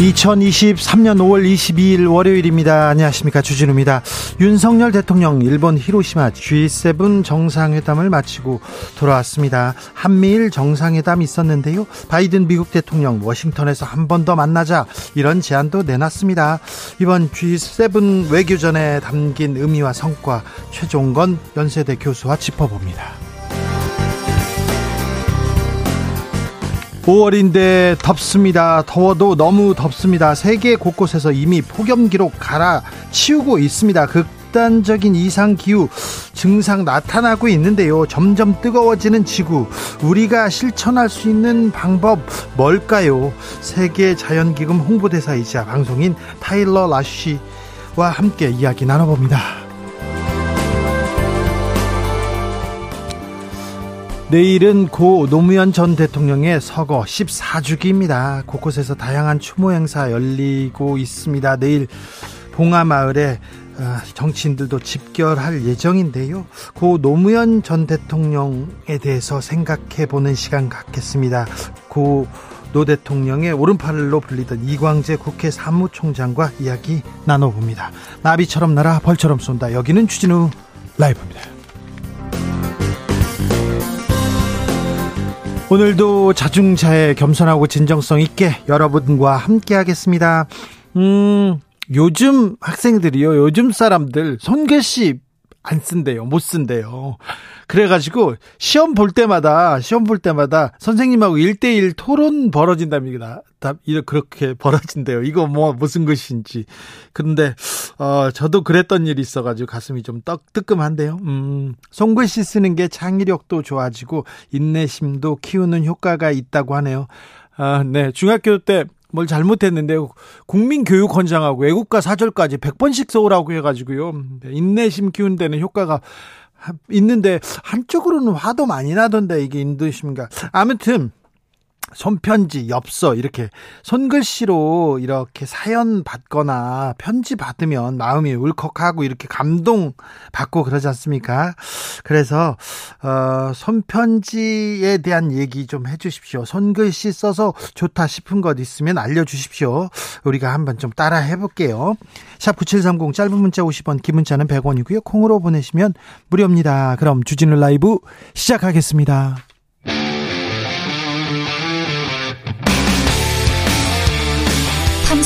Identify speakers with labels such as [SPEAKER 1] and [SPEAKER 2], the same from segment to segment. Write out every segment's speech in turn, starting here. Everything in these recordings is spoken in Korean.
[SPEAKER 1] 2023년 5월 22일 월요일입니다. 안녕하십니까. 주진우입니다. 윤석열 대통령 일본 히로시마 G7 정상회담을 마치고 돌아왔습니다. 한미일 정상회담 있었는데요. 바이든 미국 대통령 워싱턴에서 한 번 더 만나자 이런 제안도 내놨습니다. 이번 G7 외교전에 담긴 의미와 성과 최종건 연세대 교수와 짚어봅니다. 5월인데 덥습니다. 더워도 너무 덥습니다. 세계 곳곳에서 이미 폭염 기록 갈아치우고 있습니다. 극단적인 이상 기후 증상 나타나고 있는데요. 점점 뜨거워지는 지구. 우리가 실천할 수 있는 방법 뭘까요? 세계 자연기금 홍보대사이자 방송인 타일러 라쉬와 함께 이야기 나눠봅니다. 내일은 고 노무현 전 대통령의 서거 14주기입니다. 곳곳에서 다양한 추모 행사 열리고 있습니다. 내일 봉하마을에 어, 정치인들도 집결할 예정인데요. 고 노무현 전 대통령에 대해서 생각해 보는 시간 갖겠습니다. 고 노 대통령의 오른팔로 불리던 이광재 국회 사무총장과 이야기 나눠봅니다. 나비처럼 날아 벌처럼 쏜다. 여기는 추진우 라이브입니다. 오늘도 자중차에 겸손하고 진정성 있게 여러분과 함께 하겠습니다. 음, 요즘 학생들이요, 요즘 사람들 손글씨 안 쓴대요. 못 쓴대요. 그래가지고 시험 볼 때마다 시험 볼 때마다 선생님하고 1대1 토론 벌어진답니다. 그렇게 벌어진대요. 이거 뭐 무슨 것인지. 그런데 어 저도 그랬던 일이 있어가지고 가슴이 좀 떡, 뜨끔한데요. 음, 송글씨 쓰는 게 창의력도 좋아지고 인내심도 키우는 효과가 있다고 하네요. 아, 네. 중학교 때 뭘 잘못했는데 국민교육원장하고 외국가 사절까지 100번씩 써오라고 해가지고요. 네, 인내심 키운 데는 효과가 있는데 한쪽으로는 화도 많이 나던데 이게 인도심인가. 아무튼 손편지, 엽서 이렇게 손글씨로 이렇게 사연 받거나 편지 받으면 마음이 울컥하고 이렇게 감동 받고 그러지 않습니까? 그래서 어 손편지에 대한 얘기 좀 해주십시오. 손글씨 써서 좋다 싶은 것 있으면 알려주십시오. 우리가 한번 좀 따라 해볼게요. 샵 9730 짧은 문자 50원, 긴 문자는 100원이고요. 콩으로 보내시면 무료입니다. 그럼 주진우 라이브 시작하겠습니다.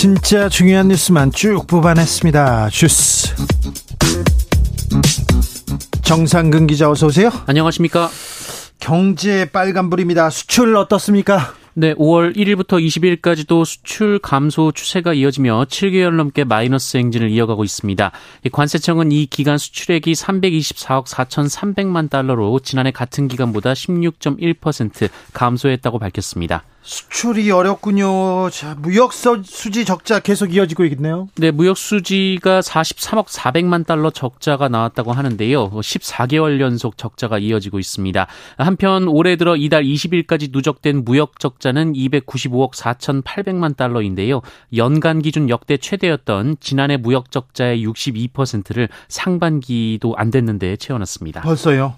[SPEAKER 1] 진짜 중요한 뉴스만 쭉 뽑아냈습니다. 주스. 정상근 기자 어서 오세요.
[SPEAKER 2] 안녕하십니까.
[SPEAKER 1] 경제 빨간불입니다. 수출 어떻습니까?
[SPEAKER 2] 네, 5월 1일부터 20일까지도 수출 감소 추세가 이어지며 7개월 넘게 마이너스 행진을 이어가고 있습니다. 관세청은 이 기간 수출액이 324억 4,300만 달러로 지난해 같은 기간보다 16.1% 감소했다고 밝혔습니다.
[SPEAKER 1] 수출이 어렵군요. 자, 무역 수지 적자 계속 이어지고 있네요.
[SPEAKER 2] 네, 무역 수지가 43억 400만 달러 적자가 나왔다고 하는데요. 14개월 연속 적자가 이어지고 있습니다. 한편 올해 들어 이달 20일까지 누적된 무역 적자는 295억 4,800만 달러인데요. 연간 기준 역대 최대였던 지난해 무역 적자의 62%를 상반기도 안 됐는데 채워놨습니다.
[SPEAKER 1] 벌써요?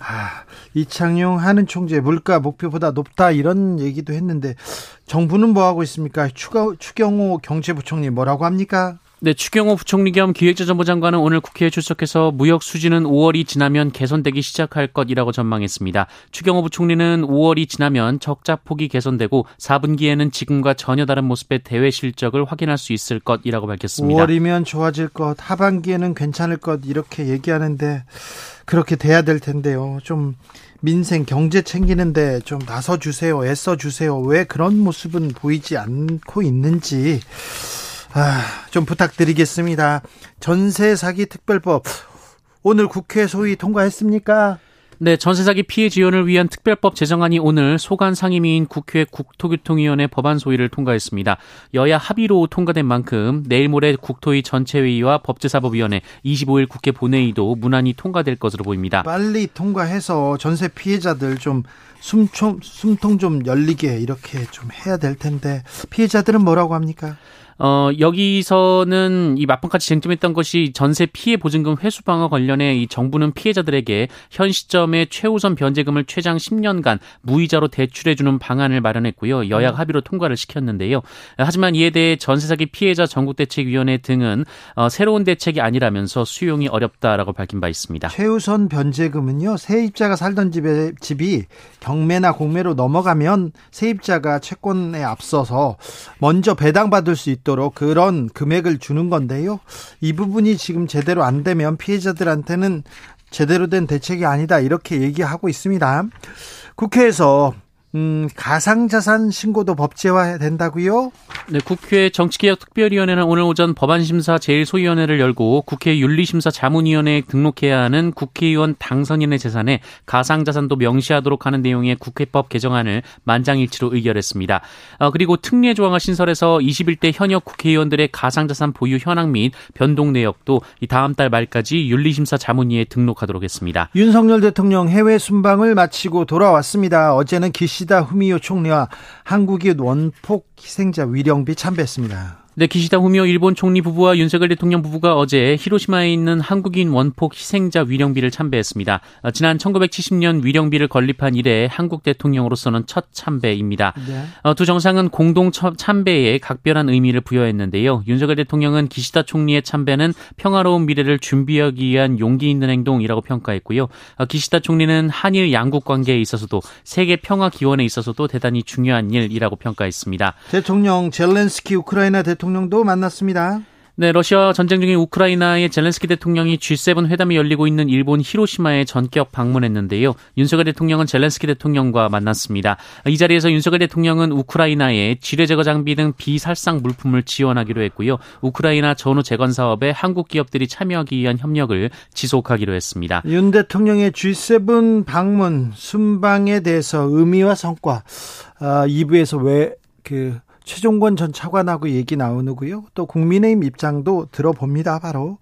[SPEAKER 1] 아, 이창용 하는 총재 물가 목표보다 높다 이런 얘기도 했는데 정부는 뭐 하고 있습니까? 추가 추경호 경제부총리 뭐라고 합니까?
[SPEAKER 2] 네, 추경호 부총리 겸 기획재정부 장관은 오늘 국회에 출석해서 무역 수지는 5월이 지나면 개선되기 시작할 것이라고 전망했습니다. 추경호 부총리는 5월이 지나면 적자 폭이 개선되고 4분기에는 지금과 전혀 다른 모습의 대외 실적을 확인할 수 있을 것이라고 밝혔습니다.
[SPEAKER 1] 5월이면 좋아질 것, 하반기에는 괜찮을 것 이렇게 얘기하는데 그렇게 돼야 될 텐데요. 좀 민생 경제 챙기는데 좀 나서 주세요. 애써 주세요. 왜 그런 모습은 보이지 않고 있는지 아, 좀 부탁드리겠습니다. 전세 사기 특별법 오늘 국회 소위 통과했습니까?
[SPEAKER 2] 네, 전세 사기 피해 지원을 위한 특별법 제정안이 오늘 소관 상임위인 국회 국토교통위원회 법안 소위를 통과했습니다. 여야 합의로 통과된 만큼 내일 모레 국토위 전체회의와 법제사법위원회 25일 국회 본회의도 무난히 통과될 것으로 보입니다.
[SPEAKER 1] 빨리 통과해서 전세 피해자들 좀 숨통, 숨통 좀 열리게 이렇게 좀 해야 될 텐데 피해자들은 뭐라고 합니까?
[SPEAKER 2] 어, 여기서는 이 맞방까지 쟁점했던 것이 전세 피해 보증금 회수 방화 관련해 이 정부는 피해자들에게 현 시점에 최우선 변제금을 최장 10년간 무이자로 대출해주는 방안을 마련했고요. 여야 음. 합의로 통과를 시켰는데요. 하지만 이에 대해 전세 사기 피해자 전국대책위원회 등은 어, 새로운 대책이 아니라면서 수용이 어렵다라고 밝힌 바 있습니다.
[SPEAKER 1] 최우선 변제금은요. 세입자가 살던 집에 집이 경매나 공매로 넘어가면 세입자가 채권에 앞서서 먼저 배당받을 수 있도록 있도록 그런 금액을 주는 건데요. 이 부분이 지금 제대로 안 되면 피해자들한테는 제대로 된 대책이 아니다 이렇게 얘기하고 있습니다. 국회에서 음, 가상자산 신고도 법제화 된다고요?
[SPEAKER 2] 네, 국회 정치개혁특별위원회는 오늘 오전 법안심사 제1소위원회를 열고 국회 윤리심사 자문위원회에 등록해야 하는 국회의원 당선인의 재산에 가상자산도 명시하도록 하는 내용의 국회법 개정안을 만장일치로 의결했습니다. 어, 그리고 특례 조항을 신설해서 21대 현역 국회의원들의 가상자산 보유 현황 및 변동 내역도 이 다음 달 말까지 윤리심사 자문위에 등록하도록 했습니다.
[SPEAKER 1] 윤석열 대통령 해외 순방을 마치고 돌아왔습니다. 어제는 기시 기시다 후미오 총리와 한국인 원폭 희생자 위령비 참배했습니다.
[SPEAKER 2] 네, 기시다 후미오 일본 총리 부부와 윤석열 대통령 부부가 어제 히로시마에 있는 한국인 원폭 희생자 위령비를 참배했습니다. 어, 지난 1970년 위령비를 건립한 이래 한국 대통령으로서는 첫 참배입니다. 네. 어, 두 정상은 공동 참배에 각별한 의미를 부여했는데요. 윤석열 대통령은 기시다 총리의 참배는 평화로운 미래를 준비하기 위한 용기 있는 행동이라고 평가했고요. 어, 기시다 총리는 한일 양국 관계에 있어서도 세계 평화 기원에 있어서도 대단히 중요한 일이라고 평가했습니다.
[SPEAKER 1] 대통령 젤렌스키 우크라이나 대통령 대통령도 만났습니다.
[SPEAKER 2] 네, 러시아 전쟁 중인 우크라이나의 젤렌스키 대통령이 G7 회담이 열리고 있는 일본 히로시마에 전격 방문했는데요. 윤석열 대통령은 젤렌스키 대통령과 만났습니다. 이 자리에서 윤석열 대통령은 우크라이나에 지뢰 제거 장비 등 비살상 물품을 지원하기로 했고요. 우크라이나 전후 재건 사업에 한국 기업들이 참여하기 위한 협력을 지속하기로 했습니다.
[SPEAKER 1] 윤 대통령의 G7 방문 순방에 대해서 의미와 성과 아, 2부에서 왜 그 최종권 전 차관하고 얘기 나오고요. 또 국민의힘 입장도 들어봅니다. 바로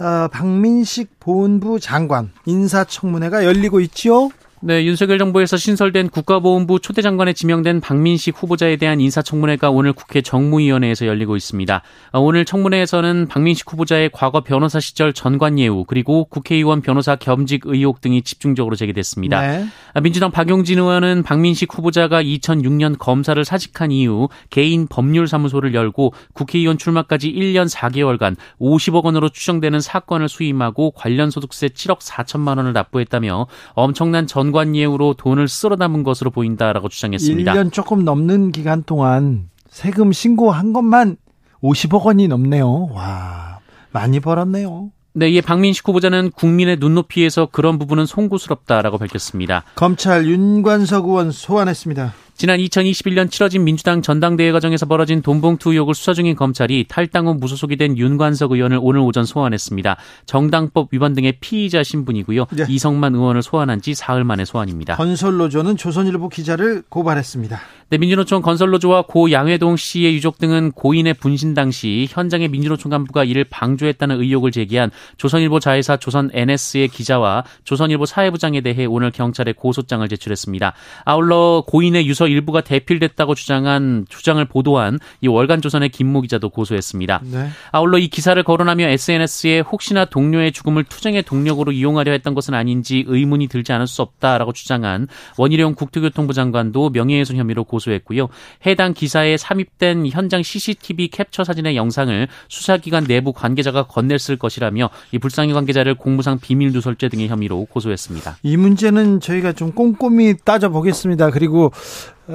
[SPEAKER 1] 어, 박민식 본부 장관 인사청문회가 열리고 있지요.
[SPEAKER 2] 네, 윤석열 정부에서 신설된 국가보훈부 초대장관에 지명된 박민식 후보자에 대한 인사청문회가 오늘 국회 정무위원회에서 열리고 있습니다. 어, 오늘 청문회에서는 박민식 후보자의 과거 변호사 시절 전관 예우 그리고 국회의원 변호사 겸직 의혹 등이 집중적으로 제기됐습니다. 네. 어, 민주당 박용진 의원은 박민식 후보자가 2006년 검사를 사직한 이후 개인 법률사무소를 열고 국회의원 출마까지 1년 4개월간 50억 원으로 추정되는 사건을 수임하고 관련 소득세 7억 4천만 원을 납부했다며 엄청난 전 연관 예우로 돈을 쓸어 담은 것으로 보인다라고 주장했습니다.
[SPEAKER 1] 1년 조금 넘는 기간 동안 세금 신고한 것만 50억 원이 넘네요. 와, 많이 벌었네요.
[SPEAKER 2] 네, 이에 박민식 후보자는 국민의 눈높이에서 그런 부분은 송구스럽다라고 밝혔습니다.
[SPEAKER 1] 검찰 윤관석 의원 소환했습니다.
[SPEAKER 2] 지난 2021년 치러진 민주당 전당대회 과정에서 벌어진 돈봉투 의혹을 수사 중인 검찰이 탈당 후 무소속이 된 윤관석 의원을 오늘 오전 소환했습니다. 정당법 위반 등의 피의자 신분이고요. 네. 이성만 의원을 소환한 지 사흘 만에 소환입니다.
[SPEAKER 1] 건설노조는 조선일보 기자를 고발했습니다.
[SPEAKER 2] 네, 민주노총 건설노조와 고 양회동 씨의 유족 등은 고인의 분신 당시 현장의 민주노총 간부가 이를 방조했다는 의혹을 제기한 조선일보 자회사 조선 NS의 기자와 조선일보 사회부장에 대해 오늘 경찰에 고소장을 제출했습니다. 아울러 고인의 유서 부처 일부가 대필됐다고 주장한 주장을 보도한 이 월간 조선의 김모 기자도 고소했습니다. 네. 아울러 이 기사를 거론하며 SNS에 혹시나 동료의 죽음을 투쟁의 동력으로 이용하려 했던 것은 아닌지 의문이 들지 않을 수 없다라고 주장한 원희룡 국토교통부 장관도 명예훼손 혐의로 고소했고요. 해당 기사에 삽입된 현장 CCTV 캡처 사진의 영상을 수사기관 내부 관계자가 건넸을 것이라며 이 불상의 관계자를 공무상 비밀 누설죄 등의 혐의로 고소했습니다.
[SPEAKER 1] 이 문제는 저희가 좀 꼼꼼히 따져보겠습니다. 그리고 어,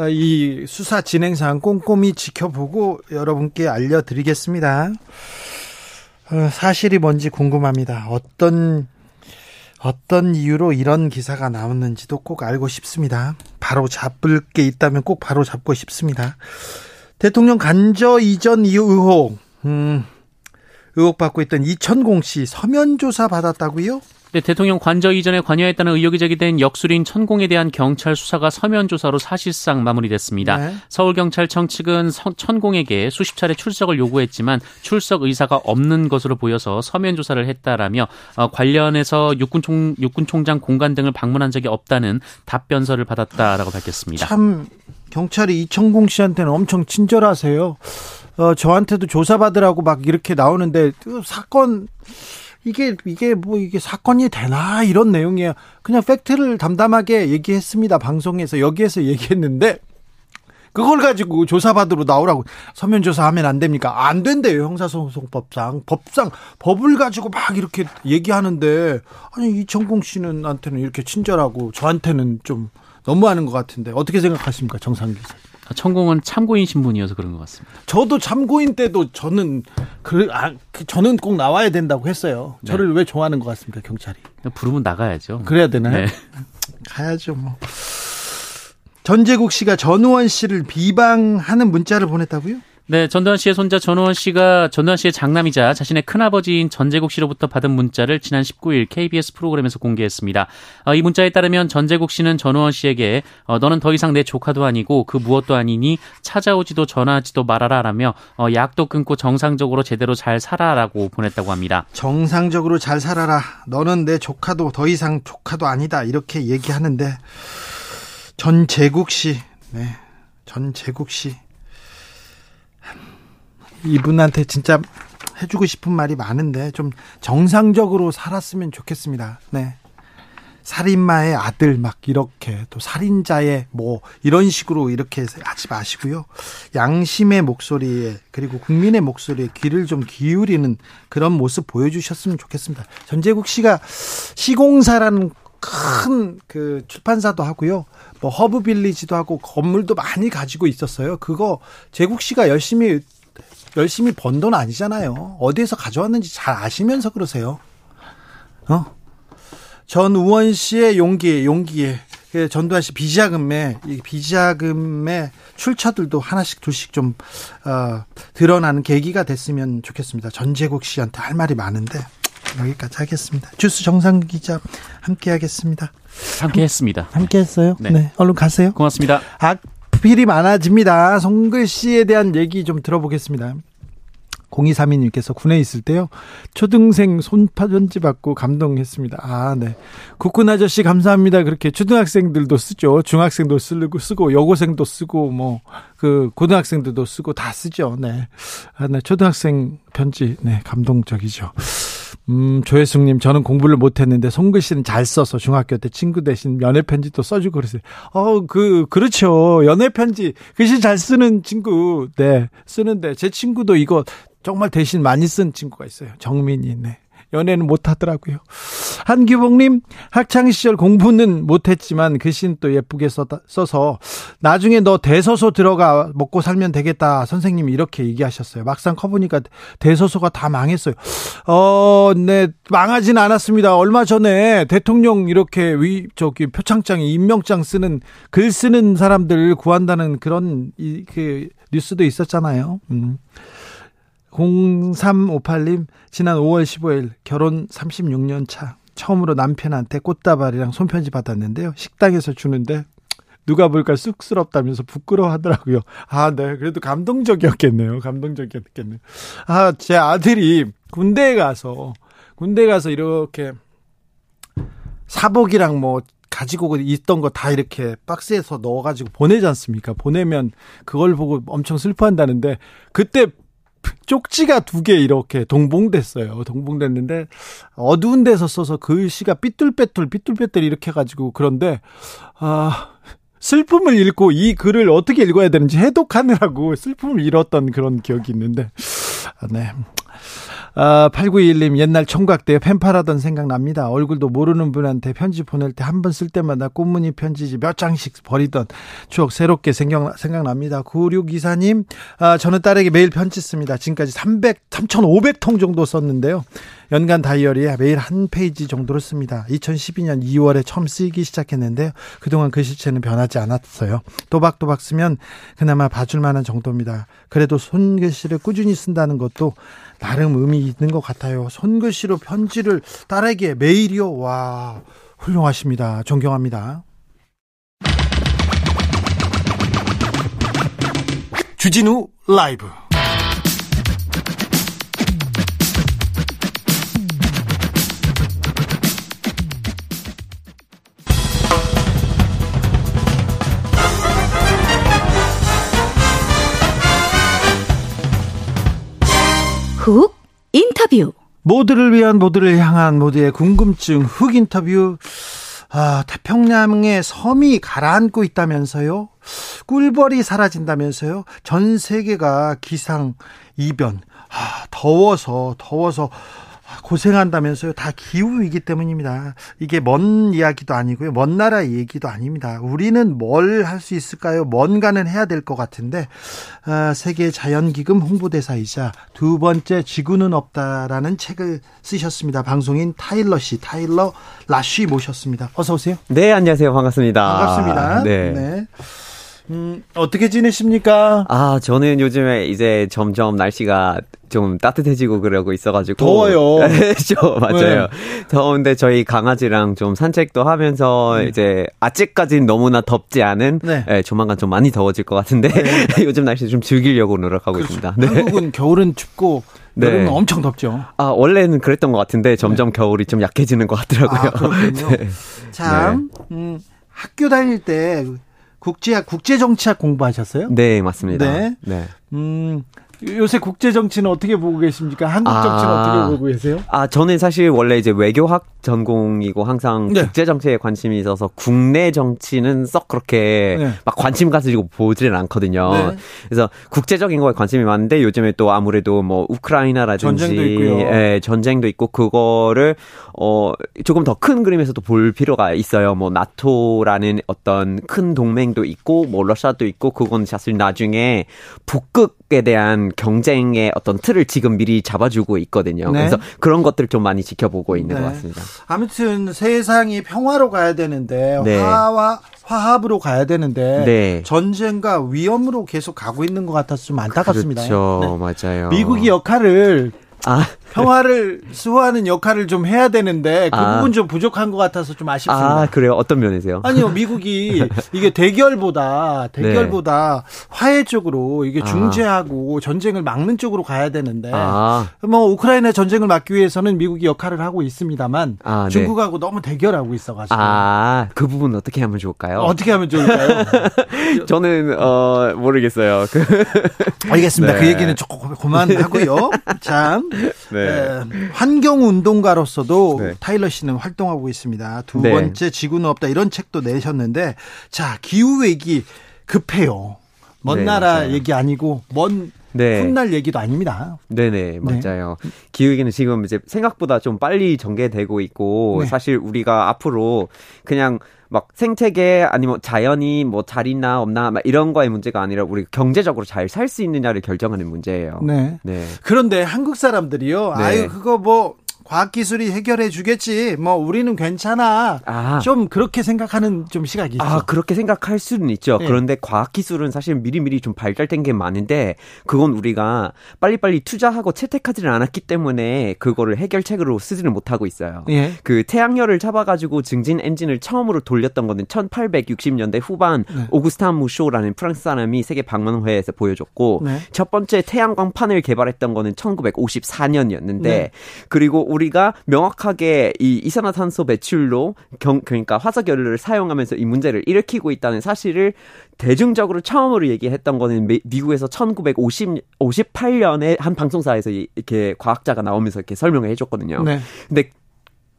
[SPEAKER 1] 이 수사 진행상 꼼꼼히 지켜보고 여러분께 알려드리겠습니다. 어, 사실이 뭔지 궁금합니다. 어떤 어떤 이유로 이런 기사가 나왔는지도 꼭 알고 싶습니다. 바로 잡을 게 있다면 꼭 바로 잡고 싶습니다. 대통령 간저 이전 이후 의혹, 음, 의혹 받고 있던 이천공 씨 서면 조사 받았다고요?
[SPEAKER 2] 네, 대통령 관저 이전에 관여했다는 의혹이 제기된 역술인 천공에 대한 경찰 수사가 서면 조사로 사실상 마무리됐습니다. 네. 서울경찰청 측은 천공에게 수십 차례 출석을 요구했지만 출석 의사가 없는 것으로 보여서 서면 조사를 했다라며 어, 관련해서 육군총 육군총장 공간 등을 방문한 적이 없다는 답변서를 받았다라고 밝혔습니다.
[SPEAKER 1] 참 경찰이 이천공 씨한테는 엄청 친절하세요. 어, 저한테도 조사받으라고 막 이렇게 나오는데 그 사건 이게 이게 뭐 이게 사건이 되나 이런 내용이에요. 그냥 팩트를 담담하게 얘기했습니다. 방송에서 여기에서 얘기했는데 그걸 가지고 조사받으러 나오라고 서면 조사하면 안 됩니까? 안 된대요. 형사소송법상 법상 법을 가지고 막 이렇게 얘기하는데 아니 이천공 씨는 한테는 이렇게 친절하고 저한테는 좀 너무하는 것 같은데 어떻게 생각하십니까, 정상 기자?
[SPEAKER 2] 천공은 참고인 신분이어서 그런 것 같습니다.
[SPEAKER 1] 저도 참고인 때도 저는 그, 아, 그 저는 꼭 나와야 된다고 했어요. 네. 저를 왜 좋아하는 것 같습니까, 경찰이?
[SPEAKER 2] 부르면 나가야죠.
[SPEAKER 1] 그래야 되나요? 네. 가야죠, 뭐. 전재국 씨가 전우원 씨를 비방하는 문자를 보냈다고요?
[SPEAKER 2] 네, 전두환 씨의 손자 전우원 씨가 전두환 씨의 장남이자 자신의 큰아버지인 전재국 씨로부터 받은 문자를 지난 19일 KBS 프로그램에서 공개했습니다. 어, 이 문자에 따르면 전재국 씨는 전우원 씨에게 어, 너는 더 이상 내 조카도 아니고 그 무엇도 아니니 찾아오지도 전화하지도 말아라라며 어, 약도 끊고 정상적으로 제대로 잘 살아라고 보냈다고 합니다.
[SPEAKER 1] 정상적으로 잘 살아라. 너는 내 조카도 더 이상 조카도 아니다. 이렇게 얘기하는데 전재국 씨, 네, 전재국 씨. 이분한테 진짜 해주고 싶은 말이 많은데 좀 정상적으로 살았으면 좋겠습니다. 네. 살인마의 아들 막 이렇게 또 살인자의 뭐 이런 식으로 이렇게 하지 마시고요. 양심의 목소리에 그리고 국민의 목소리에 귀를 좀 기울이는 그런 모습 보여주셨으면 좋겠습니다. 전재국 씨가 시공사라는 큰 그 출판사도 하고요. 뭐 허브 빌리지도 하고 건물도 많이 가지고 있었어요. 그거 재국 씨가 열심히 열심히 번 돈 아니잖아요. 어디에서 가져왔는지 잘 아시면서 그러세요. 어? 전우원 씨의 용기, 용기에 그 전두환 씨 비자금에 이 비자금의 출처들도 하나씩 둘씩 좀 어, 드러나는 계기가 됐으면 좋겠습니다. 전재국 씨한테 할 말이 많은데 여기까지 하겠습니다. 주스 정상 기자 함께 하겠습니다.
[SPEAKER 2] 함께 했습니다.
[SPEAKER 1] 함께 했어요? 네. 네. 얼른 가세요.
[SPEAKER 2] 고맙습니다.
[SPEAKER 1] 악 필이 많아집니다. 송글 씨에 대한 얘기 좀 들어보겠습니다. 0232님께서 군에 있을 때요. 초등생 손파 편지 받고 감동했습니다. 아, 네. 국군 아저씨 감사합니다. 그렇게 초등학생들도 쓰죠. 중학생도 쓰고, 쓰고, 여고생도 쓰고, 뭐, 그, 고등학생들도 쓰고 다 쓰죠. 네. 아, 네. 초등학생 편지, 네. 감동적이죠. 음, 조혜숙님, 저는 공부를 못했는데 송글씨는 잘 써서 중학교 때 친구 대신 연애편지도 써주고 그랬어요. 어, 그, 그렇죠. 연애편지, 글씨 잘 쓰는 친구, 네, 쓰는데, 제 친구도 이거 정말 대신 많이 쓴 친구가 있어요. 정민이, 네. 연애는 못하더라고요. 한규봉님, 학창 시절 공부는 못했지만 글씨는 또 예쁘게 써서 나중에 너 대서소 들어가 먹고 살면 되겠다. 선생님이 이렇게 얘기하셨어요. 막상 커보니까 대서소가 다 망했어요. 어, 네, 망하진 않았습니다. 얼마 전에 대통령 이렇게 위, 저기 표창장에 임명장 쓰는 글 쓰는 사람들 구한다는 그런 이, 그 뉴스도 있었잖아요. 음. 0358님, 지난 5월 15일 결혼 36년 차. 처음으로 남편한테 꽃다발이랑 손편지 받았는데요. 식당에서 주는데 누가 볼까 쑥스럽다면서 부끄러워 하더라고요. 아, 네. 그래도 감동적이었겠네요. 감동적이었겠네요. 아, 제 아들이 군대에 가서, 군대 에 가서 이렇게 사복이랑 뭐 가지고 있던 거 다 이렇게 박스에서 넣어가지고 보내지 않습니까? 보내면 그걸 보고 엄청 슬퍼한다는데 그때 쪽지가 두 개 이렇게 동봉됐어요. 동봉됐는데 어두운 데서 써서 글씨가 삐뚤빼뚤 삐뚤빼뚤 이렇게 해가지고 그런데 아 슬픔을 읽고 이 글을 어떻게 읽어야 되는지 해독하느라고 슬픔을 잃었던 그런 기억이 있는데 아, 네. 아, 8921님 옛날 총각 때 펜팔하던 생각납니다. 얼굴도 모르는 분한테 편지 보낼 때 한 번 쓸 때마다 꽃무늬 편지지 몇 장씩 버리던 추억 새롭게 생각, 생각납니다. 9624님 아, 저는 딸에게 매일 편지 씁니다. 지금까지 300, 3,500통 정도 썼는데요. 연간 다이어리에 매일 한 페이지 정도로 씁니다. 2012년 2월에 처음 쓰기 시작했는데요. 그동안 글씨체는 그 변하지 않았어요. 또박또박 쓰면 그나마 봐줄 만한 정도입니다. 그래도 손글씨를 꾸준히 쓴다는 것도 나름 의미 있는 것 같아요. 손글씨로 편지를 딸에게 매일이요. 와, 훌륭하십니다. 존경합니다. 주진우 라이브
[SPEAKER 3] 훅 인터뷰.
[SPEAKER 1] 모두를 위한 모두를 향한 모두의 궁금증 훅 인터뷰. 아, 태평양의 섬이 가라앉고 있다면서요? 꿀벌이 사라진다면서요? 전 세계가 기상 이변. 아, 더워서 더워서 고생한다면서요. 다 기후이기 때문입니다. 이게 먼 이야기도 아니고요. 먼 나라 얘기도 아닙니다. 우리는 뭘 할 수 있을까요? 뭔가는 해야 될 것 같은데 아, 세계 자연기금 홍보대사이자 두 번째 지구는 없다라는 책을 쓰셨습니다. 방송인 타일러 씨, 타일러 라쉬 모셨습니다. 어서 오세요.
[SPEAKER 4] 네, 안녕하세요. 반갑습니다.
[SPEAKER 1] 반갑습니다.
[SPEAKER 4] 네.
[SPEAKER 1] 네. 음, 어떻게 지내십니까?
[SPEAKER 4] 아, 저는 요즘에 이제 점점 날씨가 좀 따뜻해지고 그러고 있어가지고.
[SPEAKER 1] 더워요.
[SPEAKER 4] 죠 맞아요. 네. 더운데 저희 강아지랑 좀 산책도 하면서 네. 이제 아직까지는 너무나 덥지 않은 네. 네, 조만간 좀 많이 더워질 것 같은데 네. 요즘 날씨 좀 즐기려고 노력하고 그렇죠. 있습니다.
[SPEAKER 1] 네. 한국은 겨울은 춥고 여름은 네. 엄청 덥죠.
[SPEAKER 4] 아 원래는 그랬던 것 같은데 점점 겨울이 좀 약해지는 것 같더라고요. 아,
[SPEAKER 1] 그렇군요. 참 음, 학교 다닐 때 국제학 국제 정치학 공부하셨어요?
[SPEAKER 4] 네, 맞습니다.
[SPEAKER 1] 네. 네. 음, 요새 국제 정치는 어떻게 보고 계십니까? 한국 아, 정치는 어떻게 보고 계세요?
[SPEAKER 4] 아, 저는 사실 원래 이제 외교학 전공이고 항상 네. 국제 정치에 관심이 있어서 국내 정치는 썩 그렇게 네. 막 관심 가지고 보지는 않거든요. 네. 그래서 국제적인 거에 관심이 많은데 요즘에 또 아무래도 뭐 우크라이나라든지
[SPEAKER 1] 전쟁도 있고요.
[SPEAKER 4] 예, 전쟁도 있고 그거를 어 조금 더 큰 그림에서도 볼 필요가 있어요. 뭐 나토라는 어떤 큰 동맹도 있고 뭐 러시아도 있고 그건 사실 나중에 북극 에 대한 경쟁의 어떤 틀을 지금 미리 잡아주고 있거든요. 네. 그래서 그런 것들 좀 많이 지켜보고 있는 네. 것 같습니다.
[SPEAKER 1] 아무튼 세상이 평화로 가야 되는데 네. 화와 화합으로 가야 되는데 네. 전쟁과 위험으로 계속 가고 있는 것 같아서 좀 안타깝습니다.
[SPEAKER 4] 그렇죠, 네. 맞아요.
[SPEAKER 1] 미국이 역할을 아. 평화를 수호하는 역할을 좀 해야 되는데 그 아. 부분 좀 부족한 것 같아서 좀 아쉽습니다.
[SPEAKER 4] 아, 그래요? 어떤 면에서요?
[SPEAKER 1] 아니요, 미국이 이게 대결보다 대결보다 네. 화해 쪽으로 이게 아. 중재하고 아. 전쟁을 막는 쪽으로 가야 되는데 아. 뭐 우크라이나 전쟁을 막기 위해서는 미국이 역할을 하고 있습니다만 아, 네. 중국하고 너무 대결하고 있어가지고
[SPEAKER 4] 아, 그 부분 어떻게 하면 좋을까요?
[SPEAKER 1] 어떻게 하면 좋을까요?
[SPEAKER 4] 저는 어 모르겠어요. 그
[SPEAKER 1] 알겠습니다. 그 네. 그 얘기는 조금 그만하고요. 참. 네. 환경 운동가로서도 네. 타일러 씨는 활동하고 있습니다. 두 네. 번째 지구는 없다 이런 책도 내셨는데 자 기후 위기 급해요. 먼 네, 나라 맞아요. 얘기 아니고 먼 네. 훗날 얘기도 아닙니다.
[SPEAKER 4] 네네, 네. 맞아요. 네. 기후위기는 지금 이제 생각보다 좀 빨리 전개되고 있고, 네. 사실 우리가 앞으로 그냥 막 생태계 아니면 자연이 뭐잘 있나 없나 막 이런 거의 문제가 아니라 우리 경제적으로 잘 살 수 있느냐를 결정하는 문제예요.
[SPEAKER 1] 네. 네. 그런데 한국 사람들이요. 네. 아유 그거 뭐 과학기술이 해결해 주겠지. 뭐 우리는 괜찮아. 아. 좀 그렇게 생각하는 좀 시각이 있죠.
[SPEAKER 4] 아, 그렇게 생각할 수는 있죠. 네. 그런데 과학기술은 사실 미리미리 좀 발달된 게 많은데 그건 우리가 빨리빨리 투자하고 채택하지를 않았기 때문에 그거를 해결책으로 쓰지는 못하고 있어요. 예. 그 태양열을 잡아가지고 증진 엔진을 처음으로 돌렸던 거는 1860년대 후반 네. 오구스탄 무쇼라는 프랑스 사람이 세계 방문회에서 보여줬고 네. 첫 번째 태양광판을 개발했던 거는 1954년이었는데 그리고 우리가 명확하게 이 이산화탄소 배출로 경, 그러니까 화석연료를 사용하면서 이 문제를 일으키고 있다는 사실을 대중적으로 처음으로 얘기했던 거는 미, 미국에서 1958년에 한 방송사에서 이렇게 과학자가 나오면서 이렇게 설명을 해줬거든요. 네. 근데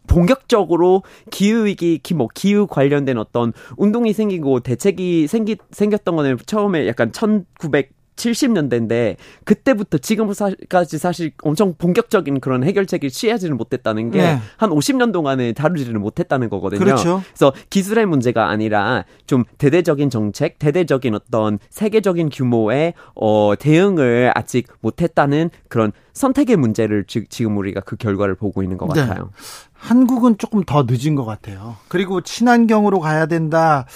[SPEAKER 4] 본격적으로 기후 위기, 뭐 기후 관련된 어떤 운동이 생기고 대책이 생기 생겼던 거는 처음에 약간 1900 70년대인데 그때부터 지금까지 사실 엄청 본격적인 그런 해결책을 취하지는 못했다는 게한 네. 50년 동안은 다루지를 못했다는 거거든요. 그렇죠. 그래서 기술의 문제가 아니라 좀 대대적인 정책, 대대적인 어떤 세계적인 규모의 어 대응을 아직 못했다는 그런 선택의 문제를 지, 금 우리가 그 결과를 보고 있는 것 네. 같아요.
[SPEAKER 1] 한국은 조금 더 늦은 것 같아요. 그리고 친환경으로 가야 된다,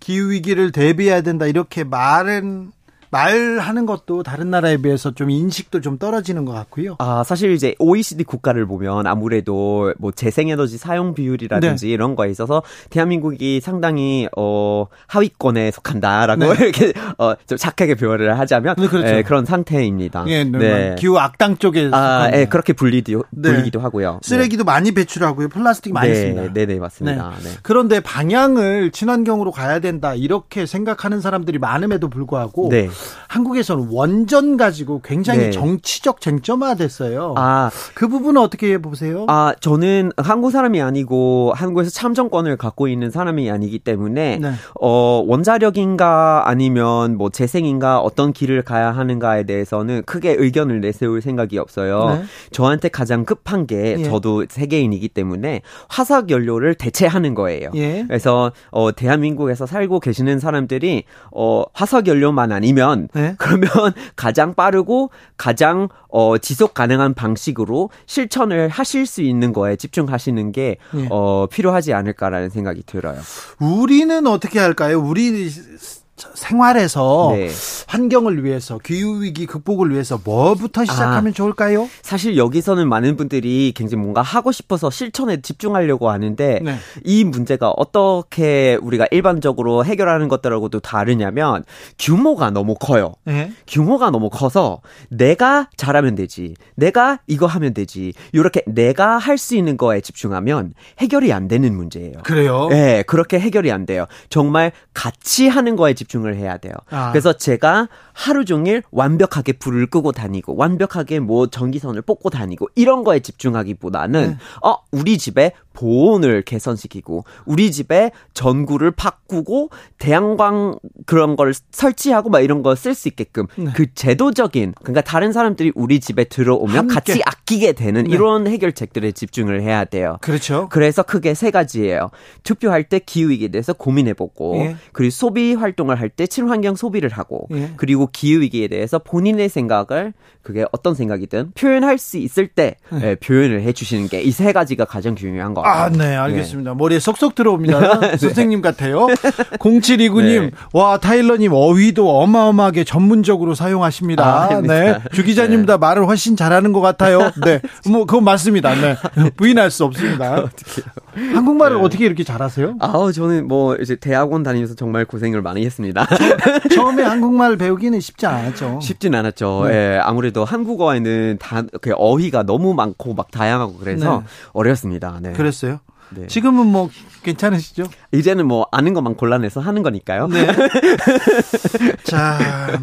[SPEAKER 1] 기후 위기를 대비해야 된다 이렇게 말은 말하는 것도 다른 나라에 비해서 좀 인식도 좀 떨어지는 것 같고요.
[SPEAKER 4] 아, 사실 이제 OECD 국가를 보면 아무래도 뭐 재생에너지 사용 비율이라든지 네. 이런 거에 있어서 대한민국이 상당히 어 하위권에 속한다라고 네. 이렇게 어좀 착하게 표현을 하자면 네, 그렇죠. 예, 그런 상태입니다.
[SPEAKER 1] 예, 네, 네. 기후 악당 쪽에
[SPEAKER 4] 아, 예, 그렇게 불리도 네. 불리기도 하고요.
[SPEAKER 1] 쓰레기도 많이 배출하고요. 플라스틱 많이
[SPEAKER 4] 네,
[SPEAKER 1] 씁니다.
[SPEAKER 4] 네, 네, 맞습니다. 네.
[SPEAKER 1] 그런데 방향을 친환경으로 가야 된다 이렇게 생각하는 사람들이 많음에도 불구하고 네. 한국에서는 원전 가지고 굉장히 네. 정치적 쟁점화됐어요. 아, 그 부분은 어떻게 보세요?
[SPEAKER 4] 아, 저는 한국 사람이 아니고 한국에서 참정권을 갖고 있는 사람이 아니기 때문에 네. 어, 원자력인가 아니면 뭐 재생인가 어떤 길을 가야 하는가에 대해서는 크게 의견을 내세울 생각이 없어요. 네. 저한테 가장 급한 게 예. 저도 세계인이기 때문에 화석 연료를 대체하는 거예요. 예. 그래서 어, 대한민국에서 살고 계시는 사람들이 어, 화석 연료만 아니면 네. 그러면 가장 빠르고 가장 어, 지속 가능한 방식으로 실천을 하실 수 있는 거에 집중하시는 게 네. 어, 필요하지 않을까라는 생각이 들어요.
[SPEAKER 1] 우리는 어떻게 할까요? 우리 생활에서 네. 환경을 위해서 기후 위기 극복을 위해서 뭐부터 시작하면 아, 좋을까요?
[SPEAKER 4] 사실 여기서는 많은 분들이 굉장히 뭔가 하고 싶어서 실천에 집중하려고 하는데 네. 이 문제가 어떻게 우리가 일반적으로 해결하는 것들하고도 다르냐면 규모가 너무 커요. 네. 규모가 너무 커서 내가 잘하면 되지. 내가 이거 하면 되지. 이렇게 내가 할 수 있는 거에 집중하면 해결이 안 되는 문제예요.
[SPEAKER 1] 그래요?
[SPEAKER 4] 네, 그렇게 해결이 안 돼요. 정말 같이 하는 거에 집중 집중을 해야 돼요. 아. 그래서 제가 하루 종일 완벽하게 불을 끄고 다니고 완벽하게 뭐 전기선을 뽑고 다니고 이런 거에 집중하기보다는 네. 어 우리 집에 보온을 개선시키고 우리 집에 전구를 바꾸고 태양광 그런 걸 설치하고 막 이런 거 쓸 수 있게끔 네. 그 제도적인 그러니까 다른 사람들이 우리 집에 들어오면 함께. 같이 아끼게 되는 네. 이런 해결책들에 집중을 해야 돼요.
[SPEAKER 1] 그렇죠.
[SPEAKER 4] 그래서 크게 세 가지예요. 투표할 때 기후 위기에 대해서 고민해 보고 예. 그리고 소비 활동을 할 때 친환경 소비를 하고 예. 그리고 기후 위기에 대해서 본인의 생각을 그게 어떤 생각이든 표현할 수 있을 때 예. 예, 표현을 해 주시는 게 이 세 가지가 가장 중요한 것같 아,
[SPEAKER 1] 네, 알겠습니다. 네. 머리에 쏙쏙 들어옵니다. 네. 선생님 같아요. 0729님, 네. 와, 타일러님 어휘도 어마어마하게 전문적으로 사용하십니다. 아, 네. 주 기자님보다 네. 말을 훨씬 잘하는 것 같아요. 네. 뭐, 그건 맞습니다. 네. 부인할 수 없습니다. 한국말을 네. 어떻게 이렇게 잘하세요?
[SPEAKER 4] 아, 저는 뭐, 이제 대학원 다니면서 정말 고생을 많이 했습니다.
[SPEAKER 1] 처음에 한국말 배우기는 쉽지 않았죠.
[SPEAKER 4] 쉽진 않았죠. 네. 예, 아무래도 한국어에는 다, 그 어휘가 너무 많고 막 다양하고 그래서 네. 어려웠습니다. 네.
[SPEAKER 1] 그 랬어요? 네. 지금은 뭐 괜찮으시죠?
[SPEAKER 4] 이제는 뭐 아는 것만 골라내서 하는 거니까요. 네.
[SPEAKER 1] 자,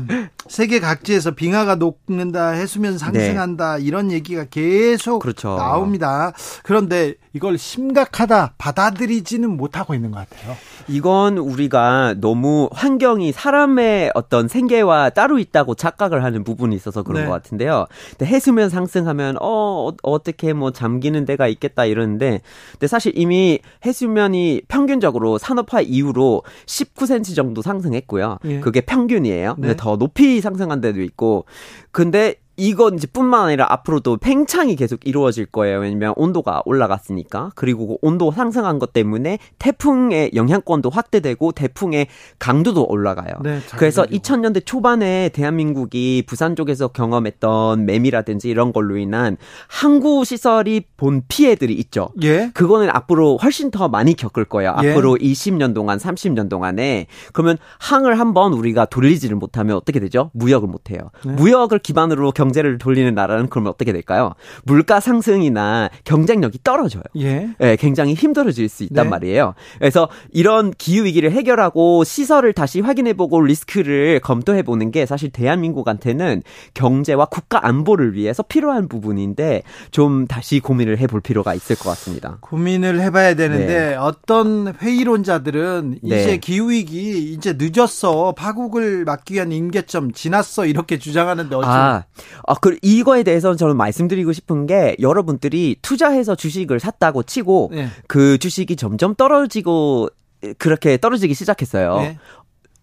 [SPEAKER 1] 세계 각지에서 빙하가 녹는다, 해수면 상승한다 네. 이런 얘기가 계속 그렇죠. 나옵니다. 그런데 이걸 심각하다 받아들이지는 못하고 있는 것 같아요.
[SPEAKER 4] 이건 우리가 너무 환경이 사람의 어떤 생계와 따로 있다고 착각을 하는 부분이 있어서 그런 네. 것 같은데요. 근데 해수면 상승하면 어, 어 어떻게 뭐 잠기는 데가 있겠다 이러는데 근데 사실 이미 해수면이 평균적으로 산업화 이후로 19cm 정도 상승했고요. 예. 그게 평균이에요. 근데 네. 더 높이 상승한 데도 있고 근데 이건 이제 뿐만 아니라 앞으로도 팽창이 계속 이루어질 거예요. 왜냐면 온도가 올라갔으니까. 그리고 그 온도 상승한 것 때문에 태풍의 영향권도 확대되고 태풍의 강도도 올라가요. 네, 그래서 2000년대 초반에 대한민국이 부산 쪽에서 경험했던 매미라든지 이런 걸로 인한 항구 시설이 본 피해들이 있죠. 예. 그거는 앞으로 훨씬 더 많이 겪을 거예요. 예. 앞으로 20년 동안, 30년 동안에. 그러면 항을 한번 우리가 돌리지를 못하면 어떻게 되죠? 무역을 못 해요. 네. 무역을 기반으로 경 경제를 돌리는 나라는 그러면 어떻게 될까요? 물가 상승이나 경쟁력이 떨어져요. 예. 네, 굉장히 힘들어질 수 있단 네. 말이에요. 그래서 이런 기후 위기를 해결하고 시설을 다시 확인해보고 리스크를 검토해보는 게 사실 대한민국한테는 경제와 국가 안보를 위해서 필요한 부분인데 좀 다시 고민을 해볼 필요가 있을 것 같습니다.
[SPEAKER 1] 고민을 해봐야 되는데 네. 어떤 회의론자들은 네. 이제 기후 위기 이제 늦었어 파국을 막기 위한 임계점 지났어 이렇게 주장하는데 어찌
[SPEAKER 4] 아, 아, 그 이거에 대해서는 저는 말씀드리고 싶은 게 여러분들이 투자해서 주식을 샀다고 치고 네. 그 주식이 점점 떨어지고 그렇게 떨어지기 시작했어요. 네.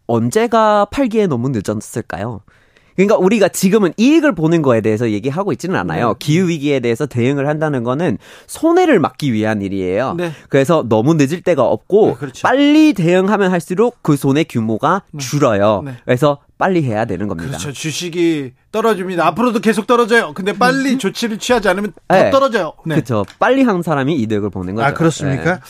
[SPEAKER 4] 언제가 팔기에 너무 늦었을까요? 그러니까 우리가 지금은 이익을 보는 거에 대해서 얘기하고 있지는 않아요. 네. 기후 위기에 대해서 대응을 한다는 거는 손해를 막기 위한 일이에요. 네. 그래서 너무 늦을 때가 없고 네, 그렇죠. 빨리 대응하면 할수록 그 손해 규모가 네. 줄어요. 네. 그래서 빨리 해야 되는 겁니다.
[SPEAKER 1] 그렇죠. 주식이 떨어집니다. 앞으로도 계속 떨어져요. 근데 빨리 음. 조치를 취하지 않으면 더 네. 떨어져요.
[SPEAKER 4] 네. 그렇죠. 빨리 한 사람이 이득을 보는 거죠.
[SPEAKER 1] 아 그렇습니까? 네.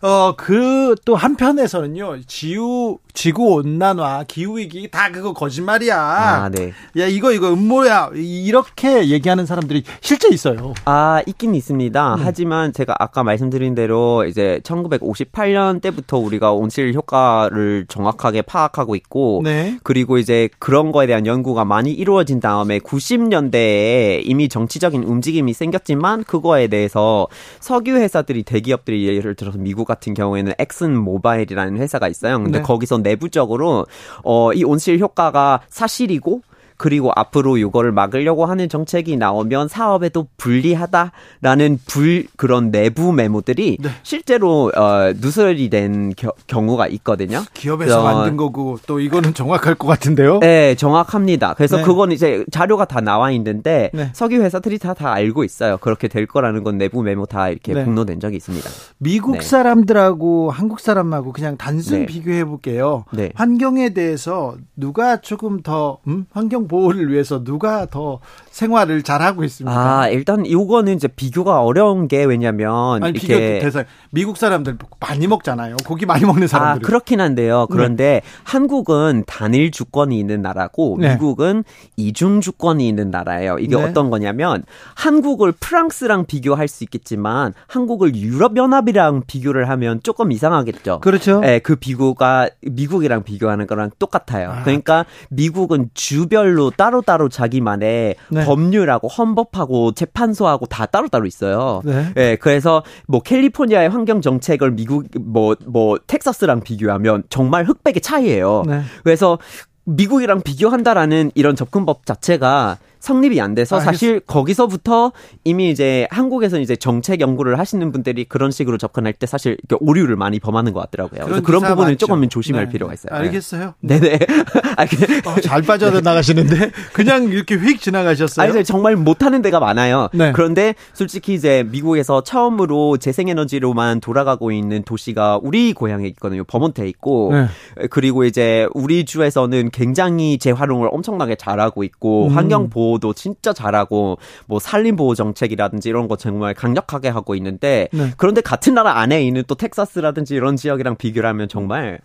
[SPEAKER 1] 어그 또 한편에서는요. 지구 지구 온난화, 기후 위기 다 그거 거짓말이야. 아, 네. 야 이거 이거 음모야. 이렇게 얘기하는 사람들이 실제 있어요.
[SPEAKER 4] 아 있긴 있습니다. 음. 하지만 제가 아까 말씀드린 대로 이제 1958년 때부터 우리가 온실 효과를 정확하게 파악하고 있고, 네. 그리고 이제 그런 거에 대한 연구가 많이 이루어진 다음에 90년대에 이미 정치적인 움직임이 생겼지만 그거에 대해서 석유 회사들이 대기업들이 예를 들어서 미국 같은 경우에는 엑슨 모바일이라는 회사가 있어요. 근데 네. 거기서 내부적으로 어 이 온실 효과가 사실이고 그리고 앞으로 이거를 막으려고 하는 정책이 나오면 사업에도 불리하다라는 불 그런 내부 메모들이 네. 실제로 어, 누설이 된 겨, 경우가 있거든요.
[SPEAKER 1] 기업에서 어, 만든 거고 또 이거는 정확할 것 같은데요.
[SPEAKER 4] 네, 정확합니다. 그래서 네. 그건 이제 자료가 다 나와 있는데 네. 석유 회사들이 다 다 알고 있어요. 그렇게 될 거라는 건 내부 메모 다 이렇게 네. 공로된 적이 있습니다.
[SPEAKER 1] 미국 네. 사람들하고 한국 사람하고 그냥 단순 네. 비교해 볼게요. 환경에 대해서 누가 조금 더 음? 환경 보호를 위해서 누가 더 생활을 잘하고 있습니다.
[SPEAKER 4] 아, 일단 이거는 이제 비교가 어려운 게 왜냐면 아니, 비교
[SPEAKER 1] 대상 미국 사람들 많이 먹잖아요. 고기 많이 먹는 사람들.
[SPEAKER 4] 아, 그렇긴 한데요. 그런데 네. 한국은 단일 주권이 있는 나라고 네. 미국은 이중 주권이 있는 나라예요. 이게 네. 어떤 거냐면 한국을 프랑스랑 비교할 수 있겠지만 한국을 유럽 연합이랑 비교를 하면 조금 이상하겠죠.
[SPEAKER 1] 그렇죠.
[SPEAKER 4] 네, 그 비교가 미국이랑 비교하는 거랑 똑같아요. 아. 그러니까 미국은 주별 로 별로 따로따로 자기만의 네. 법률하고 헌법하고 재판소하고 다 따로따로 있어요. 네. 네. 그래서 뭐 캘리포니아의 환경 정책을 미국 뭐뭐 뭐 텍사스랑 비교하면 정말 흑백의 차이예요. 네. 그래서 미국이랑 비교한다라는 이런 접근법 자체가 성립이 안 돼서 아, 사실 거기서부터 이미 이제 한국에서 이제 정책 연구를 하시는 분들이 그런 식으로 접근할 때 사실 오류를 많이 범하는 것 같더라고요. 그런, 그런 부분을 조금 조심할 네. 필요가 있어요.
[SPEAKER 1] 알겠어요.
[SPEAKER 4] 네. 네네.
[SPEAKER 1] 어, 잘 빠져 나가시는데 그냥 이렇게 휙 지나가셨어요.
[SPEAKER 4] 아니, 정말 못하는 데가 많아요. 네. 그런데 솔직히 이제 미국에서 처음으로 재생에너지로만 돌아가고 있는 도시가 우리 고향에 있거든요. 버몬트에 있고 네. 그리고 이제 우리 주에서는 굉장히 재활용을 엄청나게 잘하고 있고 음. 환경 보호 보호도 진짜 잘하고 뭐 산림 보호 정책이라든지 이런 거 정말 강력하게 하고 있는데 네. 그런데 같은 나라 안에 있는 또 텍사스라든지 이런 지역이랑 비교를 하면 정말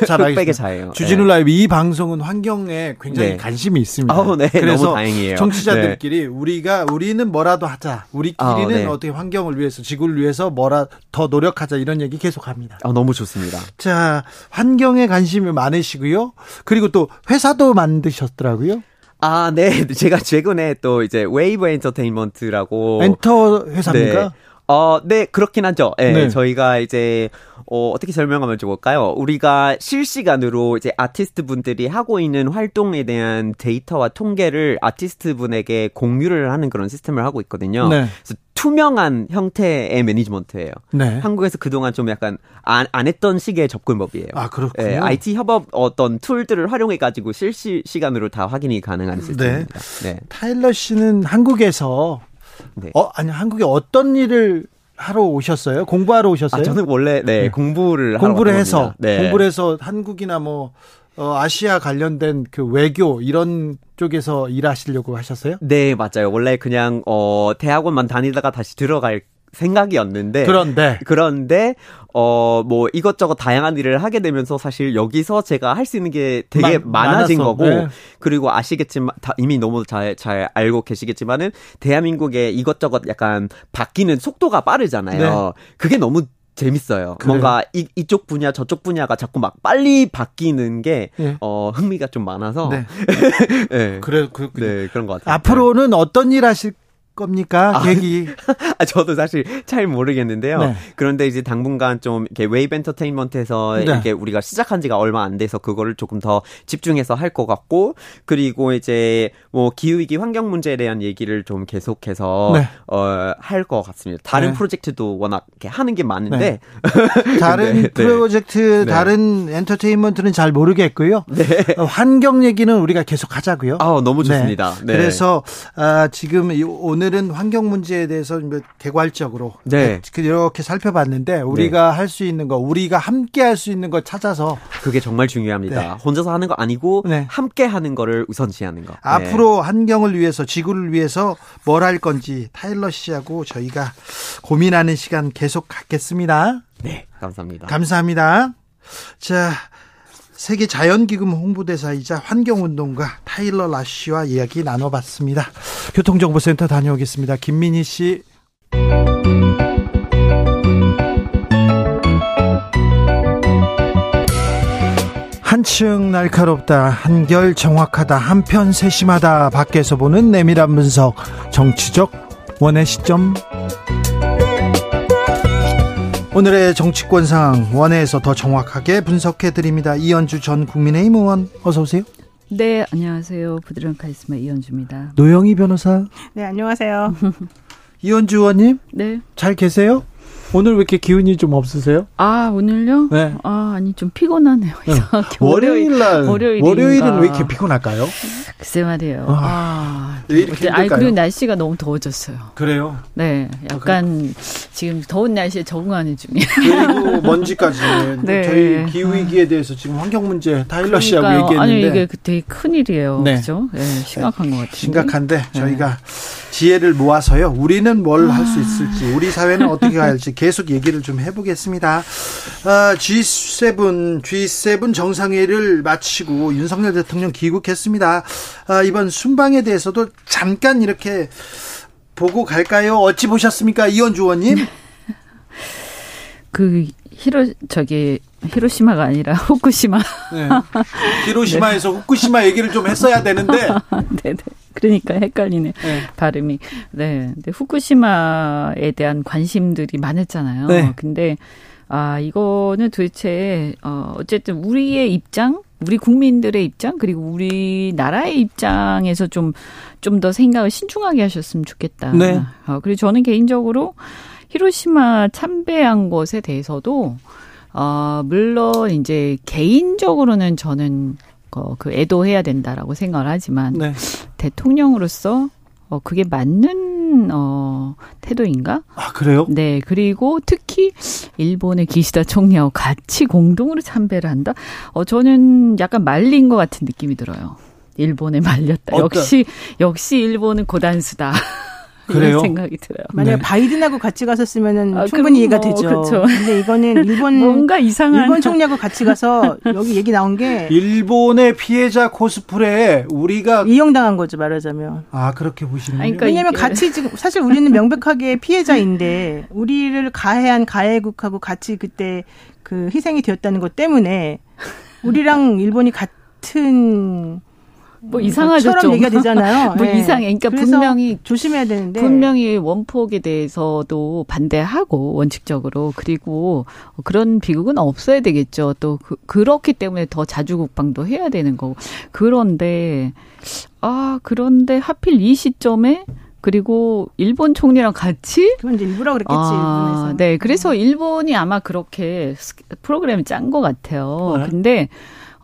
[SPEAKER 4] 흑백의 차예요.
[SPEAKER 1] 주진우 네. 라이브 이 방송은 환경에 굉장히 네. 관심이 있습니다.
[SPEAKER 4] 어, 네. 그래서 다행이에요.
[SPEAKER 1] 청취자들끼리 네. 우리가 우리는 뭐라도 하자. 우리끼리는 어, 어떻게 환경을 위해서 지구를 위해서 뭐라 더 노력하자 이런 얘기 계속합니다.
[SPEAKER 4] 어, 너무 좋습니다.
[SPEAKER 1] 자 환경에 관심이 많으시고요. 그리고 또 회사도 만드셨더라고요.
[SPEAKER 4] 아, 네. 제가 최근에 또 이제 웨이브 엔터테인먼트라고
[SPEAKER 1] 엔터 회사입니까?
[SPEAKER 4] 네. 어, 네, 그렇긴 하죠. 네, 네. 저희가 이제, 어, 어떻게 설명하면 좋을까요? 우리가 실시간으로 이제 아티스트 분들이 하고 있는 활동에 대한 데이터와 통계를 아티스트 분에게 공유를 하는 그런 시스템을 하고 있거든요. 네. 그래서 투명한 형태의 매니지먼트예요. 네. 한국에서 그동안 좀 약간 안, 안 했던 식의 접근법이에요.
[SPEAKER 1] 아, 그렇군요.
[SPEAKER 4] 네, IT 협업 어떤 tool들을 활용해 가지고 실시 시간으로 다 확인이 가능한 네. 시스템입니다.
[SPEAKER 1] 네. 타일러 씨는 한국에서 네. 어 아니 한국에 어떤 일을 하러 오셨어요? 공부하러 오셨어요? 아,
[SPEAKER 4] 저는 원래 네, 네. 공부를
[SPEAKER 1] 공부를 해서 네. 공부를 해서 한국이나 뭐 어, 아시아 관련된 그 외교 이런 쪽에서 일하시려고 하셨어요?
[SPEAKER 4] 네, 맞아요. 원래 그냥 어 대학원만 다니다가 다시 들어갈 생각이었는데
[SPEAKER 1] 그런데
[SPEAKER 4] 그런데 어 뭐 이것저것 다양한 일을 하게 되면서 사실 여기서 제가 할 수 있는 게 되게 마, 많아진 많았어. 거고 네. 그리고 아시겠지만 다 이미 너무 잘잘 알고 계시겠지만은 대한민국의 이것저것 약간 바뀌는 속도가 빠르잖아요. 네. 그게 너무 재밌어요. 그래요? 뭔가 이, 이쪽 분야 저쪽 분야가 자꾸 막 빨리 바뀌는 게 네. 어, 흥미가 좀 많아서 네.
[SPEAKER 1] 네. 그래 그,
[SPEAKER 4] 네, 그런 것 같아요.
[SPEAKER 1] 앞으로는 어떤 일 하실 겁니까? 아, 계기.
[SPEAKER 4] 아, 저도 사실 잘 모르겠는데요. 네. 그런데 이제 당분간 좀 이렇게 웨이브 엔터테인먼트에서 네. 이렇게 우리가 시작한 지가 얼마 안 돼서 그거를 조금 더 집중해서 할 것 같고 그리고 이제 뭐 기후위기 환경 문제에 대한 얘기를 좀 계속해서 네. 어 할 것 같습니다. 다른 네. 프로젝트도 워낙 이렇게 하는 게 많은데 네.
[SPEAKER 1] 다른 네. 프로젝트 다른 엔터테인먼트는 잘 모르겠고요. 어, 환경 얘기는 우리가 계속 하자고요.
[SPEAKER 4] 아, 너무 좋습니다.
[SPEAKER 1] 그래서 아, 지금 오늘 오늘은 환경 문제에 대해서 개괄적으로 네. 이렇게 살펴봤는데 우리가 네. 할수 있는 거, 우리가 함께 할 수 있는 거 찾아서
[SPEAKER 4] 그게 정말 중요합니다. 네. 혼자서 하는 거 아니고 네. 함께 하는 거를 우선시하는 거. 네.
[SPEAKER 1] 앞으로 환경을 위해서 지구를 위해서 뭘 할 건지 타일러 씨하고 저희가 고민하는 시간 계속 갖겠습니다.
[SPEAKER 4] 네, 감사합니다.
[SPEAKER 1] 감사합니다. 자, 세계 자연기금 홍보대사이자 환경운동가 타일러 라쉬와 이야기 나눠봤습니다. 교통정보센터 다녀오겠습니다. 김민희 씨. 한층 날카롭다, 한결 정확하다, 한편 세심하다, 밖에서 보는 내밀한 분석, 정치적 원의 시점. 오늘의 정치권 상황 원회에서 더 정확하게 분석해 드립니다. 이현주 전 국민의힘 의원 어서 오세요.
[SPEAKER 5] 네, 안녕하세요. 부드러운 카리스마 이현주입니다.
[SPEAKER 1] 노영희 변호사.
[SPEAKER 6] 네, 안녕하세요.
[SPEAKER 1] 이현주 의원님.
[SPEAKER 5] 네.
[SPEAKER 1] 잘 계세요? 오늘 왜 이렇게 기운이 좀 없으세요?
[SPEAKER 5] 아 오늘요? 네. 아 아니 좀 피곤하네요. 네.
[SPEAKER 1] 월요일 날 월요일 월요일은 왜 이렇게 피곤할까요?
[SPEAKER 5] 글쎄 말이에요. 아, 아왜 이렇게 아니 그리고 날씨가 너무 더워졌어요.
[SPEAKER 1] 그래요?
[SPEAKER 5] 네, 약간 아, 지금 더운 날씨에 적응하는 중이에요.
[SPEAKER 1] 그리고 먼지까지. 네. 저희 기후 위기에 대해서 지금 환경 문제 타일러 씨하고 얘기했는데
[SPEAKER 5] 아니 이게 되게 큰 일이에요. 네. 그죠? 네, 심각한 것 같아요.
[SPEAKER 1] 심각한데 저희가 네. 지혜를 모아서요. 우리는 뭘 할수 아. 있을지, 우리 사회는 어떻게 할지 계속 얘기를 좀 해보겠습니다. 아, G7 G7 정상회의를 마치고 윤석열 대통령 귀국했습니다. 아, 이번 순방에 대해서도 잠깐 이렇게 보고 갈까요? 어찌 보셨습니까, 이현주 의원님?
[SPEAKER 5] 그 히로 저기 히로시마가 아니라 후쿠시마. 네.
[SPEAKER 1] 히로시마에서 네. 후쿠시마 얘기를 좀 했어야 되는데.
[SPEAKER 5] 네 네. 그러니까 헷갈리네 네. 발음이. 네. 근데 후쿠시마에 대한 관심들이 많았잖아요. 네. 근데 아 이거는 도대체 어 어쨌든 우리의 입장, 우리 국민들의 입장 그리고 우리 나라의 입장에서 좀 좀 더 생각을 신중하게 하셨으면 좋겠다. 네. 어, 그리고 저는 개인적으로 히로시마 참배한 것에 대해서도 어 물론 이제 개인적으로는 저는 어, 그 애도해야 된다라고 생각을 하지만 네. 대통령으로서 어 그게 맞는 어 태도인가?
[SPEAKER 1] 아 그래요?
[SPEAKER 5] 네 그리고 특히 일본의 기시다 총리하고 같이 공동으로 참배를 한다. 어 저는 약간 말린 것 같은 느낌이 들어요. 일본에 말렸다. 어떤? 역시 역시 일본은 고단수다. 그래요? 생각이 들어요.
[SPEAKER 6] 만약 네. 바이든하고 같이 갔었으면은 아, 충분히 이해가 뭐, 되죠. 그렇죠. 근데 이거는 일본
[SPEAKER 5] 뭔가 이상한
[SPEAKER 6] 일본 총리하고 같이 가서 여기 얘기 나온 게
[SPEAKER 1] 일본의 피해자 코스프레 우리가
[SPEAKER 6] 이용당한 거죠 말하자면.
[SPEAKER 1] 아 그렇게 보시는 거예요?
[SPEAKER 6] 그러니까 왜냐면 같이 지금 사실 우리는 명백하게 피해자인데 우리를 가해한 가해국하고 같이 그때 그 희생이 되었다는 것 때문에 우리랑 일본이 같은
[SPEAKER 5] 뭐 이상하죠.
[SPEAKER 6] 처럼 얘기가 되잖아요.
[SPEAKER 5] 뭐 네. 이상해. 그러니까 분명히
[SPEAKER 6] 조심해야 되는데
[SPEAKER 5] 분명히 원폭에 대해서도 반대하고 원칙적으로 그리고 그런 비극은 없어야 되겠죠. 또 그, 그렇기 때문에 더 자주 국방도 해야 되는 거고. 그런데 아 그런데 하필 이 시점에 그리고 일본 총리랑 같이
[SPEAKER 6] 그건 이제 일부러 그랬겠지 아, 일본에서.
[SPEAKER 5] 네, 그래서 일본이 아마 그렇게 프로그램을 짠 것 같아요. 네. 근데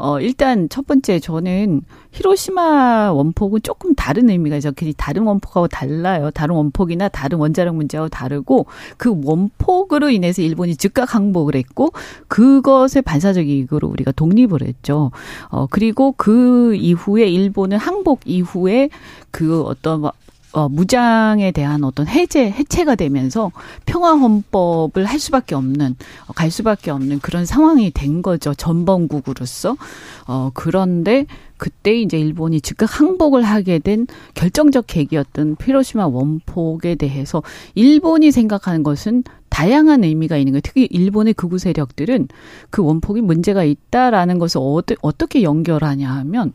[SPEAKER 5] 어, 일단 첫 번째 저는 히로시마 원폭은 조금 다른 의미가 있어요. 그 다른 원폭하고 달라요. 다른 원폭이나 다른 원자력 문제하고 다르고 그 원폭으로 인해서 일본이 즉각 항복을 했고 그것의 반사적 이익으로 우리가 독립을 했죠. 어, 그리고 그 이후에 일본은 항복 이후에 그 어떤 어, 무장에 대한 어떤 해제, 해체가 되면서 평화 헌법을 할 수밖에 없는, 어, 갈 수밖에 없는 그런 상황이 된 거죠. 전범국으로서. 어, 그런데 그때 이제 일본이 즉각 항복을 하게 된 결정적 계기였던 피로시마 원폭에 대해서 일본이 생각하는 것은 다양한 의미가 있는 거예요. 특히 일본의 극우 세력들은 그 원폭이 문제가 있다라는 것을 어떻게 연결하냐 하면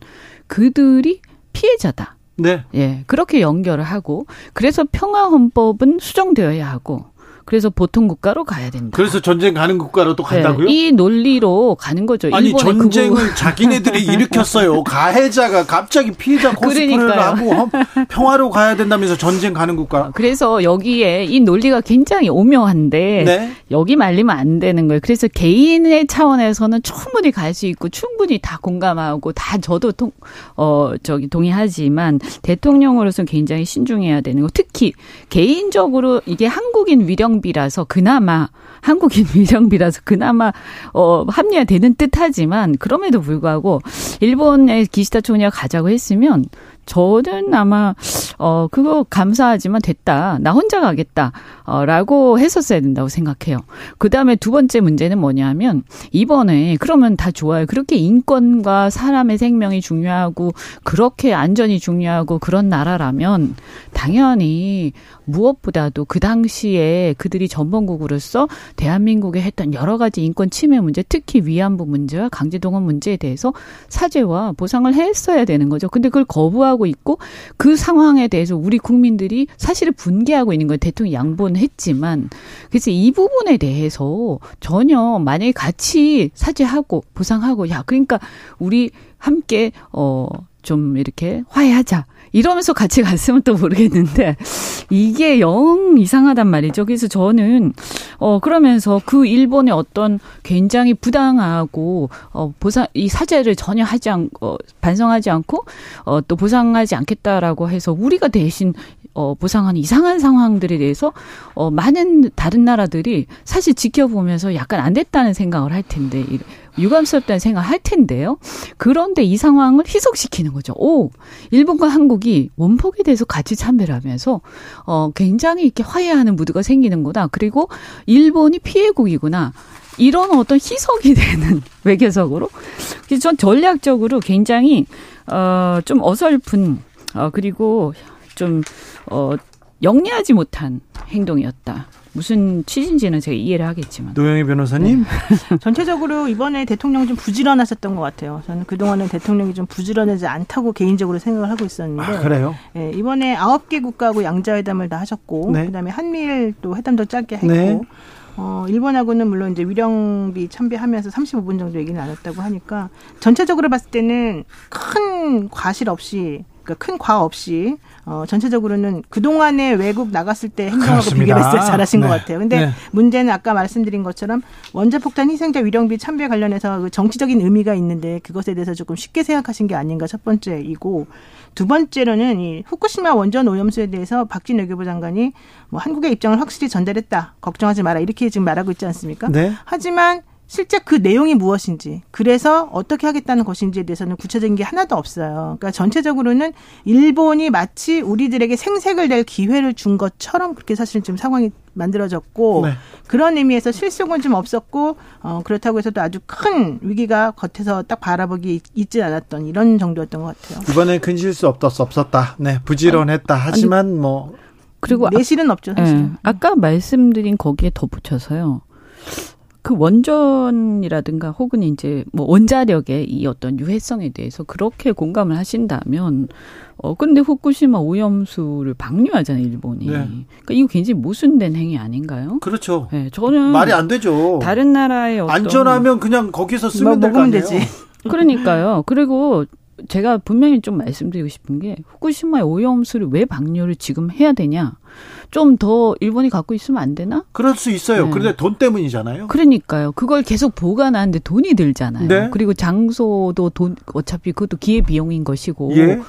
[SPEAKER 5] 그들이 피해자다.
[SPEAKER 1] 네.
[SPEAKER 5] 예, 그렇게 연결을 하고 그래서 평화 헌법은 수정되어야 하고 그래서 보통 국가로 가야 된다.
[SPEAKER 1] 그래서 전쟁 가는 국가로 또 간다고요?
[SPEAKER 5] 네, 이 논리로 가는 거죠.
[SPEAKER 1] 아니 전쟁을 그거... 자기네들이 일으켰어요. 가해자가 갑자기 피해자 코스프레를 하고 평화로 가야 된다면서 전쟁 가는 국가.
[SPEAKER 5] 그래서 여기에 이 논리가 굉장히 오묘한데 네? 여기 말리면 안 되는 거예요. 그래서 개인의 차원에서는 충분히 갈 수 있고 충분히 다 공감하고 다 저도 통, 어 저기 동의하지만 대통령으로서는 굉장히 신중해야 되는 거. 특히 개인적으로 이게 한국인 위령 위령비라서 그나마 한국인 위령비라서 그나마 어 합리화되는 듯하지만 그럼에도 불구하고 일본의 기시다 총리가 가자고 했으면 저는 아마 어 그거 감사하지만 됐다. 나 혼자 가겠다. 어라고 했었어야 된다고 생각해요. 그다음에 두 번째 문제는 뭐냐면 이번에 그러면 다 좋아요. 그렇게 인권과 사람의 생명이 중요하고 그렇게 안전이 중요하고 그런 나라라면 당연히 무엇보다도 그 당시에 그들이 전범국으로서 대한민국에 했던 여러 가지 인권 침해 문제, 특히 위안부 문제와 강제동원 문제에 대해서 사죄와 보상을 했어야 되는 거죠. 근데 그걸 거부하고 있고 그 상황에 대해서 우리 국민들이 사실을 분개하고 있는 거예요. 대통령 양보는 했지만. 그래서 이 부분에 대해서 전혀 만약에 같이 사죄하고 보상하고 야, 그러니까 우리 함께 어 좀 이렇게 화해하자. 이러면서 같이 갔으면 또 모르겠는데 이게 영 이상하단 말이죠. 그래서 저는 어 그러면서 그 일본의 어떤 굉장히 부당하고 어 보상 이 사죄를 전혀 하지 않 어, 반성하지 않고 어 또 보상하지 않겠다라고 해서 우리가 대신 어 보상하는 이상한 상황들에 대해서 어 많은 다른 나라들이 사실 지켜보면서 약간 안 됐다는 생각을 할 텐데 유감스럽다는 생각을 할 텐데요. 그런데 이 상황을 희석시키는 거죠. 오, 일본과 한국이 원폭에 대해서 같이 참배를 하면서 어 굉장히 이렇게 화해하는 무드가 생기는구나. 그리고 일본이 피해국이구나. 이런 어떤 희석이 되는 외교적으로. 그래서 전 전략적으로 굉장히 어좀 어설픈 어 그리고 좀어 영리하지 못한 행동이었다. 무슨 취지인지는 제가 이해를 하겠지만.
[SPEAKER 1] 노영희 변호사님?
[SPEAKER 6] 네. 전체적으로 이번에 대통령 좀 부지런하셨던 것 같아요. 저는 그동안은 대통령이 좀 부지런하지 않다고 개인적으로 생각을 하고 있었는데.
[SPEAKER 1] 아, 그래요?
[SPEAKER 6] 예, 이번에 아홉 개 국가하고 양자회담을 다 하셨고, 네. 그다음에 한미일 또 회담도 짧게 했고, 네. 어, 일본하고는 물론 이제 위령비 참배하면서 35분 정도 얘기를 나눴다고 하니까 전체적으로 봤을 때는 큰 과실 없이 그러니까 큰 과업 없이 어, 전체적으로는 그동안에 외국 나갔을 때 행동하고 비교했을 때 잘하신 네. 것 같아요. 근데 네. 문제는 아까 말씀드린 것처럼 원자폭탄 희생자 위령비 참배 관련해서 그 정치적인 의미가 있는데 그것에 대해서 조금 쉽게 생각하신 게 아닌가 첫 번째이고 두 번째로는 이 후쿠시마 원전 오염수에 대해서 박진 외교부 장관이 뭐 한국의 입장을 확실히 전달했다. 걱정하지 마라. 이렇게 지금 말하고 있지 않습니까?
[SPEAKER 1] 네.
[SPEAKER 6] 하지만 실제 그 내용이 무엇인지, 그래서 어떻게 하겠다는 것인지에 대해서는 구체적인 게 하나도 없어요. 그러니까 전체적으로는 일본이 마치 우리들에게 생색을 낼 기회를 준 것처럼 그렇게 사실 좀 상황이 만들어졌고 네. 그런 의미에서 실속은 좀 없었고 어, 그렇다고 해서도 아주 큰 위기가 겉에서 딱 바라보기 있지 않았던 이런 정도였던 것 같아요.
[SPEAKER 1] 이번에 큰 실수 없었 없었다. 네, 부지런했다. 하지만 아니, 뭐
[SPEAKER 6] 그리고 내실은 없죠. 사실. 네.
[SPEAKER 5] 아까 말씀드린 거기에 덧붙여서요. 그 원전이라든가 혹은 이제 뭐 원자력의 이 어떤 유해성에 대해서 그렇게 공감을 하신다면 어 근데 후쿠시마 오염수를 방류하잖아요 일본이. 네. 그러니까 이거 굉장히 모순된 행위 아닌가요?
[SPEAKER 1] 그렇죠.
[SPEAKER 5] 네, 저는
[SPEAKER 1] 말이 안 되죠.
[SPEAKER 5] 다른 나라의 어떤
[SPEAKER 1] 안전하면 그냥 거기서 쓰면 뭐, 될거 되지.
[SPEAKER 5] 그러니까요. 그리고 제가 분명히 좀 말씀드리고 싶은 게 후쿠시마의 오염수를 왜 방류를 지금 해야 되냐? 좀 더 일본이 갖고 있으면 안 되나?
[SPEAKER 1] 그럴 수 있어요. 네. 그런데 돈 때문이잖아요.
[SPEAKER 5] 그러니까요. 그걸 계속 보관하는데 돈이 들잖아요. 네. 그리고 장소도 돈 어차피 그것도 기회 비용인 것이고. 예.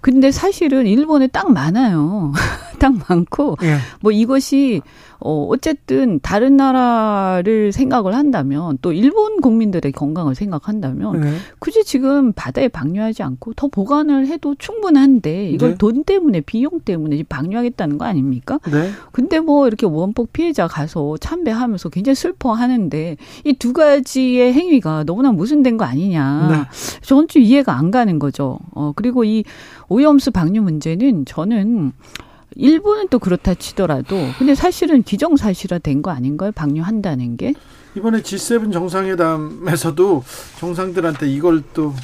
[SPEAKER 5] 근데 사실은 일본에 딱 많아요. 딱 많고 예. 뭐 이것이 어, 어쨌든 다른 나라를 생각을 한다면 또 일본 국민들의 건강을 생각한다면 네. 굳이 지금 바다에 방류하지 않고 더 보관을 해도 충분한데 이걸 네. 돈 때문에 비용 때문에 방류하겠다는 거 아닙니까? 네. 근데 뭐 이렇게 원폭 피해자 가서 참배하면서 굉장히 슬퍼하는데 이 두 가지의 행위가 너무나 모순된 거 아니냐. 네. 저는 좀 이해가 안 가는 거죠. 어, 그리고 이 오염수 방류 문제는 저는 일본은 또 그렇다 치더라도 근데 사실은 기정사실화 된 거 아닌가요? 방류한다는 게?
[SPEAKER 1] 이번에 G7 정상회담에서도 정상들한테 이걸 또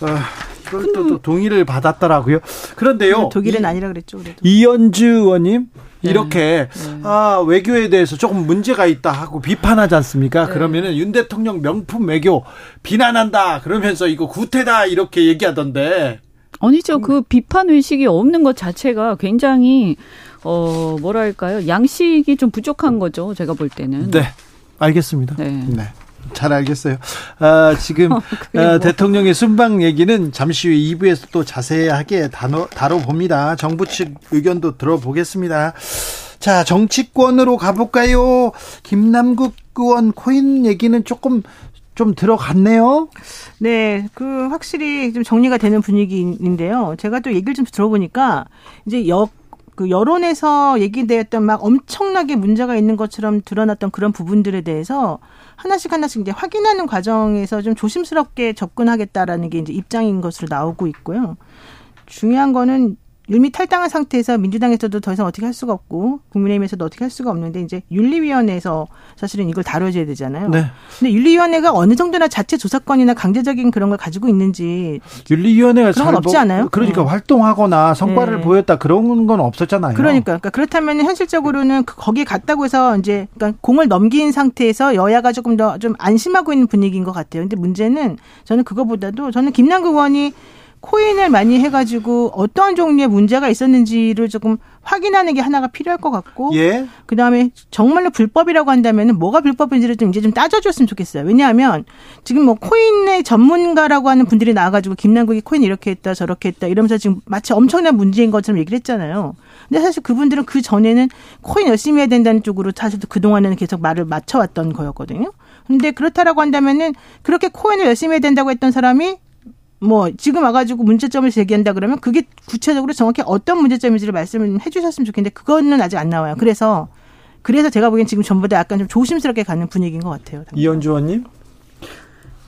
[SPEAKER 1] 아, 이걸 또, 또 동의를 받았더라고요. 그런데요.
[SPEAKER 6] 독일은 아니라 그랬죠. 그래도.
[SPEAKER 1] 이현주 의원님 네. 이렇게 네. 아 외교에 대해서 조금 문제가 있다 하고 비판하지 않습니까? 네. 그러면은 윤 대통령 명품 외교 비난한다 그러면서 이거 구태다 이렇게 얘기하던데
[SPEAKER 5] 아니죠. 그 비판 의식이 없는 것 자체가 굉장히 어 뭐랄까요 양식이 좀 부족한 거죠. 제가 볼 때는.
[SPEAKER 1] 네, 알겠습니다. 네. 네. 잘 알겠어요. 아, 지금 어, 뭐. 대통령의 순방 얘기는 잠시 후 2부에서 또 자세하게 다뤄, 다뤄봅니다. 정부 측 의견도 들어보겠습니다. 자, 정치권으로 가볼까요? 김남국 의원 코인 얘기는 조금 좀 들어갔네요.
[SPEAKER 6] 네, 그 확실히 좀 정리가 되는 분위기인데요. 제가 또 얘기를 좀 들어보니까 이제 역, 그 여론에서 얘기되었던 막 엄청나게 문제가 있는 것처럼 드러났던 그런 부분들에 대해서 하나씩 하나씩 이제 확인하는 과정에서 좀 조심스럽게 접근하겠다라는 게 이제 입장인 것으로 나오고 있고요. 중요한 거는 이미 탈당한 상태에서 민주당에서도 더 이상 어떻게 할 수가 없고 국민의힘에서도 어떻게 할 수가 없는데 이제 윤리위원회에서 사실은 이걸 다뤄줘야 되잖아요. 네. 근데 윤리위원회가 어느 정도나 자체 조사권이나 강제적인 그런 걸 가지고 있는지
[SPEAKER 1] 윤리위원회가
[SPEAKER 6] 그런 건 없지 않아요?
[SPEAKER 1] 그러니까 네. 활동하거나 성과를 네. 보였다 그런 건 없었잖아요.
[SPEAKER 6] 그러니까, 그러니까 그렇다면 현실적으로는 그 거기에 갔다고 해서 이제 그러니까 공을 넘긴 상태에서 여야가 조금 더 좀 안심하고 있는 분위기인 것 같아요. 근데 문제는 저는 그거보다도 저는 김남국 의원이 코인을 많이 해가지고 어떠한 종류의 문제가 있었는지를 조금 확인하는 게 하나가 필요할 것 같고, 예. 그 다음에 정말로 불법이라고 한다면은 뭐가 불법인지를 좀 이제 좀 따져줬으면 좋겠어요. 왜냐하면 지금 뭐 코인의 전문가라고 하는 분들이 나와가지고 김남국이 코인 이렇게 했다 저렇게 했다 이러면서 지금 마치 엄청난 문제인 것처럼 얘기를 했잖아요. 근데 사실 그분들은 그 전에는 코인 열심히 해야 된다는 쪽으로 사실 그 동안에는 계속 말을 맞춰왔던 거였거든요. 근데 그렇다라고 한다면은 그렇게 코인을 열심히 해야 된다고 했던 사람이 뭐 지금 와가지고 문제점을 제기한다 그러면 그게 구체적으로 정확히 어떤 문제점인지를 말씀을 해주셨으면 좋겠는데 그거는 아직 안 나와요. 그래서 그래서 제가 보기엔 지금 전부 다 약간 좀 조심스럽게 가는 분위기인 것 같아요.
[SPEAKER 1] 이현주 의원님.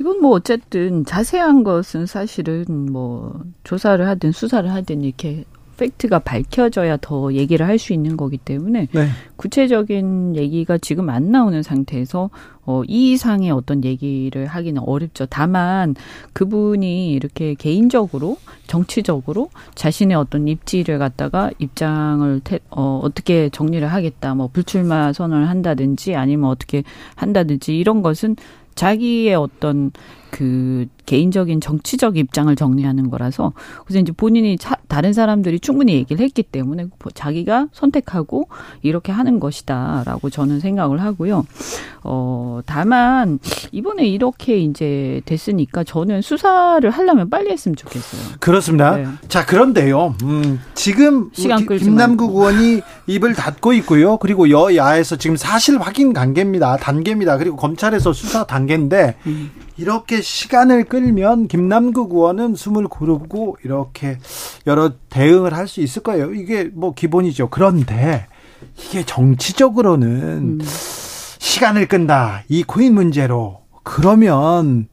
[SPEAKER 5] 이건 뭐 어쨌든 자세한 것은 사실은 뭐 조사를 하든 수사를 하든 이렇게 팩트가 밝혀져야 더 얘기를 할 수 있는 거기 때문에 네. 구체적인 얘기가 지금 안 나오는 상태에서 어, 이 이상의 어떤 얘기를 하기는 어렵죠. 다만 그분이 이렇게 개인적으로 정치적으로 자신의 어떤 입지를 갖다가 입장을 태, 어, 어떻게 정리를 하겠다, 뭐 불출마 선언을 한다든지 아니면 어떻게 한다든지 이런 것은 자기의 어떤 그 개인적인 정치적 입장을 정리하는 거라서 그래서 이제 본인이 차, 다른 사람들이 충분히 얘기를 했기 때문에 자기가 선택하고 이렇게 하는 것이다라고 저는 생각을 하고요. 어 다만 이번에 이렇게 이제 됐으니까 저는 수사를 하려면 빨리 했으면 좋겠어요.
[SPEAKER 1] 그렇습니다. 네. 자 그런데요. 음, 지금 시간 끌지 김남국 말고. 의원이 입을 닫고 있고요. 그리고 여야에서 지금 사실 확인 단계입니다. 단계입니다. 그리고 검찰에서 수사 단계인데 음. 이렇게 시간을 끌면 김남국 의원은 숨을 고르고 이렇게 여러 대응을 할 수 있을 거예요. 이게 뭐 기본이죠. 그런데 이게 정치적으로는 음. 시간을 끈다. 이 코인 문제로. 그러면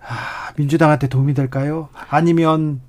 [SPEAKER 1] 아, 민주당한테 도움이 될까요? 아니면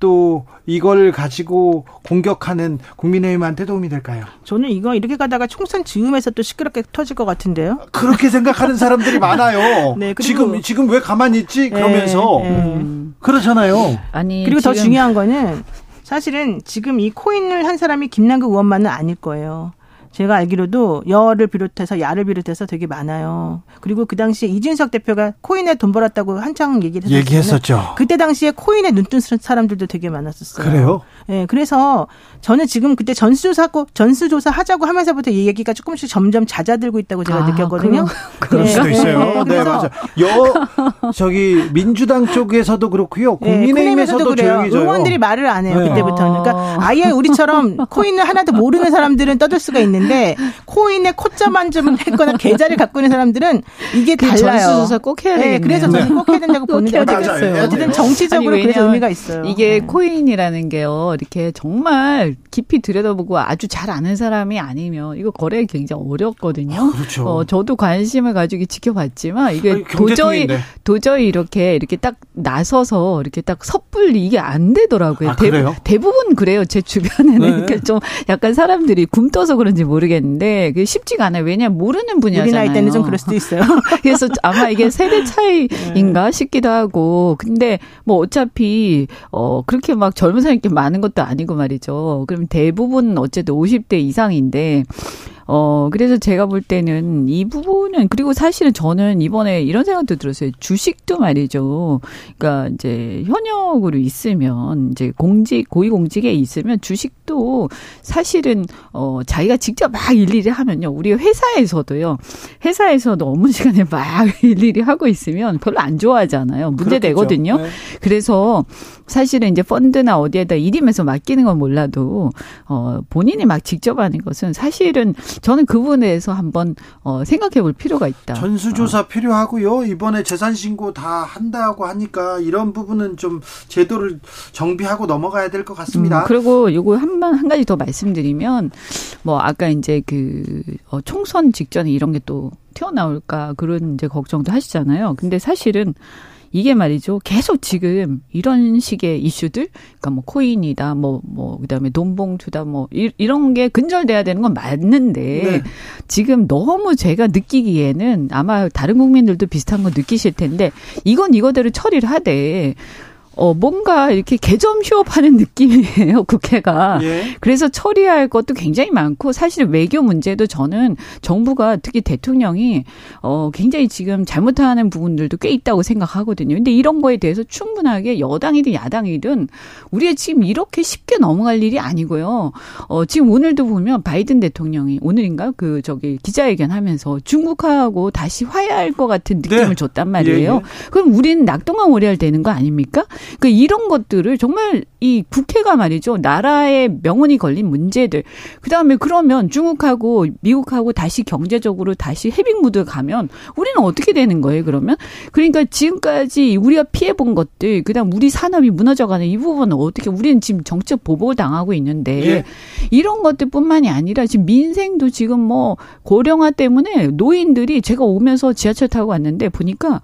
[SPEAKER 1] 또 이걸 가지고 공격하는 국민의힘한테 도움이 될까요?
[SPEAKER 6] 저는 이거 이렇게 가다가 총선 즈음에서 또 시끄럽게 터질 것 같은데요.
[SPEAKER 1] 그렇게 생각하는 사람들이 많아요. 네, 지금 지금 왜 가만히 있지? 그러면서 네, 네. 그렇잖아요.
[SPEAKER 6] 아니 그리고 더 중요한 거는 사실은 지금 이 코인을 한 사람이 김남국 의원만은 아닐 거예요. 제가 알기로도 여를 비롯해서 야를 비롯해서 되게 많아요. 그리고 그 당시에 이준석 대표가 코인에 돈 벌었다고 한창 얘기를 했었죠. 그때 당시에 코인에 눈뜬 사람들도 되게 많았었어요.
[SPEAKER 1] 그래요?
[SPEAKER 6] 예, 그래서 저는 지금 그때 전수조사고 전수조사 하자고 하면서부터 이 얘기가 조금씩 점점 잦아들고 있다고 제가 아,
[SPEAKER 1] 느꼈거든요. 그럴 네. 수도 있어요. 네, 네 맞아. 여 저기 민주당 쪽에서도 그렇고요. 네, 국민의힘에서도 네, 그래요.
[SPEAKER 6] 의원들이 말을 안 해요. 네. 그때부터는. 그러니까 아예 우리처럼 코인을 하나도 모르는 사람들은 떠들 수가 있는데 코인에 코자만 좀 했거나 계좌를 갖고 있는 사람들은 이게 그 달라요.
[SPEAKER 5] 전수조사 꼭 해야 되겠네요.
[SPEAKER 6] 그래서 저는 꼭 해야 된다고 보는데 어쨌든 정치적으로 아니, 그래서 의미가 있어요.
[SPEAKER 5] 이게 코인이라는 게요. 이렇게 정말 깊이 들여다보고 아주 잘 아는 사람이 아니면 이거 거래 굉장히 어렵거든요. 아, 그렇죠. 어, 저도 관심을 가지고 지켜봤지만 이게 아니, 도저히 도저히 이렇게 이렇게 딱 나서서 이렇게 딱 섣불리 이게 안 되더라고요.
[SPEAKER 1] 아, 대,
[SPEAKER 5] 대부분 그래요. 제 주변에는 네. 그러니까 좀 약간 사람들이 굼떠서 그런지 모르겠는데 그게 쉽지가 않아요. 왜냐하면 모르는 분야잖아요. 우리
[SPEAKER 6] 나이 때는 좀 그럴 수도 있어요.
[SPEAKER 5] 그래서 아마 이게 세대 차이인가 네. 싶기도 하고 근데 뭐 어차피 어 그렇게 막 젊은 사람이 많은 것도 아니고 말이죠. 그럼 대부분 어쨌든 50대 이상인데 어, 그래서 제가 볼 때는 이 부분은, 그리고 사실은 저는 이번에 이런 생각도 들었어요. 주식도 말이죠. 그러니까 이제 현역으로 있으면, 이제 공직, 고위공직에 있으면 주식도 사실은, 어, 자기가 직접 막 일일이 하면요. 우리 회사에서도요. 회사에서도 업무 시간에 막 일일이 하고 있으면 별로 안 좋아하잖아요. 문제 되거든요. 네. 그래서 사실은 이제 펀드나 어디에다 일임해서 맡기는 건 몰라도, 어, 본인이 막 직접 하는 것은 사실은 저는 그 부분에 대해서 한번 어, 생각해 볼 필요가 있다.
[SPEAKER 1] 전수조사 어. 필요하고요. 이번에 재산 신고 다 한다고 하니까 이런 부분은 좀 제도를 정비하고 넘어가야 될 것 같습니다.
[SPEAKER 5] 음, 그리고 요거 한번 한 가지 더 말씀드리면 뭐 아까 이제 그 어, 총선 직전에 이런 게 또 튀어나올까 그런 이제 걱정도 하시잖아요. 근데 사실은 이게 말이죠. 계속 지금 이런 식의 이슈들, 그러니까 뭐 코인이다, 뭐, 뭐, 그 다음에 돈봉투다, 뭐, 이, 이런 게 근절돼야 되는 건 맞는데, 네. 지금 너무 제가 느끼기에는 아마 다른 국민들도 비슷한 거 느끼실 텐데, 이건 이거대로 처리를 하되, 어, 뭔가 이렇게 개점 휴업하는 느낌이에요, 국회가. 예. 그래서 처리할 것도 굉장히 많고, 사실 외교 문제도 저는 정부가 특히 대통령이, 어, 굉장히 지금 잘못하는 부분들도 꽤 있다고 생각하거든요. 근데 이런 거에 대해서 충분하게 여당이든 야당이든 우리가 지금 이렇게 쉽게 넘어갈 일이 아니고요. 어, 지금 오늘도 보면 바이든 대통령이 오늘인가? 그, 저기 기자회견 하면서 중국하고 다시 화해할 것 같은 느낌을 네. 줬단 말이에요. 예, 예. 그럼 우리는 낙동강 오리알 되는 거 아닙니까? 그 이런 것들을 정말 이 국회가 말이죠. 나라의 명운이 걸린 문제들. 그다음에 그러면 중국하고 미국하고 다시 경제적으로 다시 해빙 무드에 가면 우리는 어떻게 되는 거예요, 그러면? 그러니까 지금까지 우리가 피해 본 것들, 그다음 우리 산업이 무너져 가는 이 부분은 어떻게 우리는 지금 정책 보복을 당하고 있는데 예. 이런 것들뿐만이 아니라 지금 민생도 지금 뭐 고령화 때문에 노인들이 제가 오면서 지하철 타고 왔는데 보니까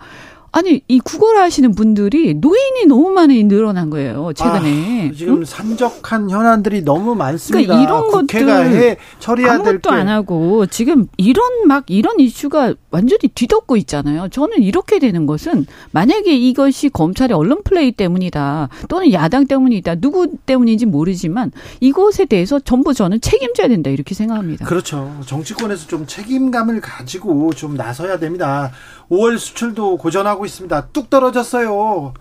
[SPEAKER 5] 아니 이 국어를 하시는 분들이 노인이 너무 많이 늘어난 거예요 최근에.
[SPEAKER 1] 아, 지금 응? 산적한 현안들이 너무 많습니다. 그러니까 이런 국회가 해 처리해야 될
[SPEAKER 5] 것도 안 하고 지금 이런 막 이런 이슈가 완전히 뒤덮고 있잖아요. 저는 이렇게 되는 것은 만약에 이것이 검찰의 언론 플레이 때문이다 또는 야당 때문이다 누구 때문인지 모르지만 이것에 대해서 전부 저는 책임져야 된다 이렇게 생각합니다.
[SPEAKER 1] 그렇죠. 정치권에서 좀 책임감을 가지고 좀 나서야 됩니다. 5월 수출도 고전하고 있습니다. 뚝 떨어졌어요.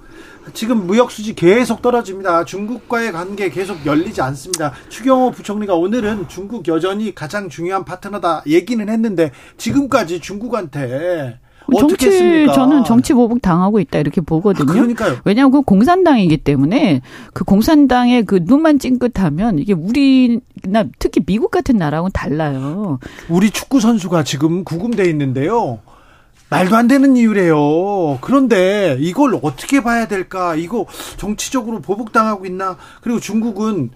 [SPEAKER 1] 지금 무역 수지 계속 떨어집니다. 중국과의 관계 계속 열리지 않습니다. 추경호 부총리가 오늘은 중국 여전히 가장 중요한 파트너다 얘기는 했는데 지금까지 중국한테 정치 했습니까?
[SPEAKER 5] 저는 정치 보복 당하고 있다 이렇게 보거든요. 아,
[SPEAKER 1] 그러니까요.
[SPEAKER 5] 왜냐하면 그 공산당이기 때문에 그 공산당의 그 눈만 찡긋하면 이게 우리나 특히 미국 같은 나라하고는 달라요.
[SPEAKER 1] 우리 축구 선수가 지금 구금돼 있는데요. 말도 안 되는 이유래요. 그런데 이걸 어떻게 봐야 될까? 이거 정치적으로 보복당하고 있나? 그리고 중국은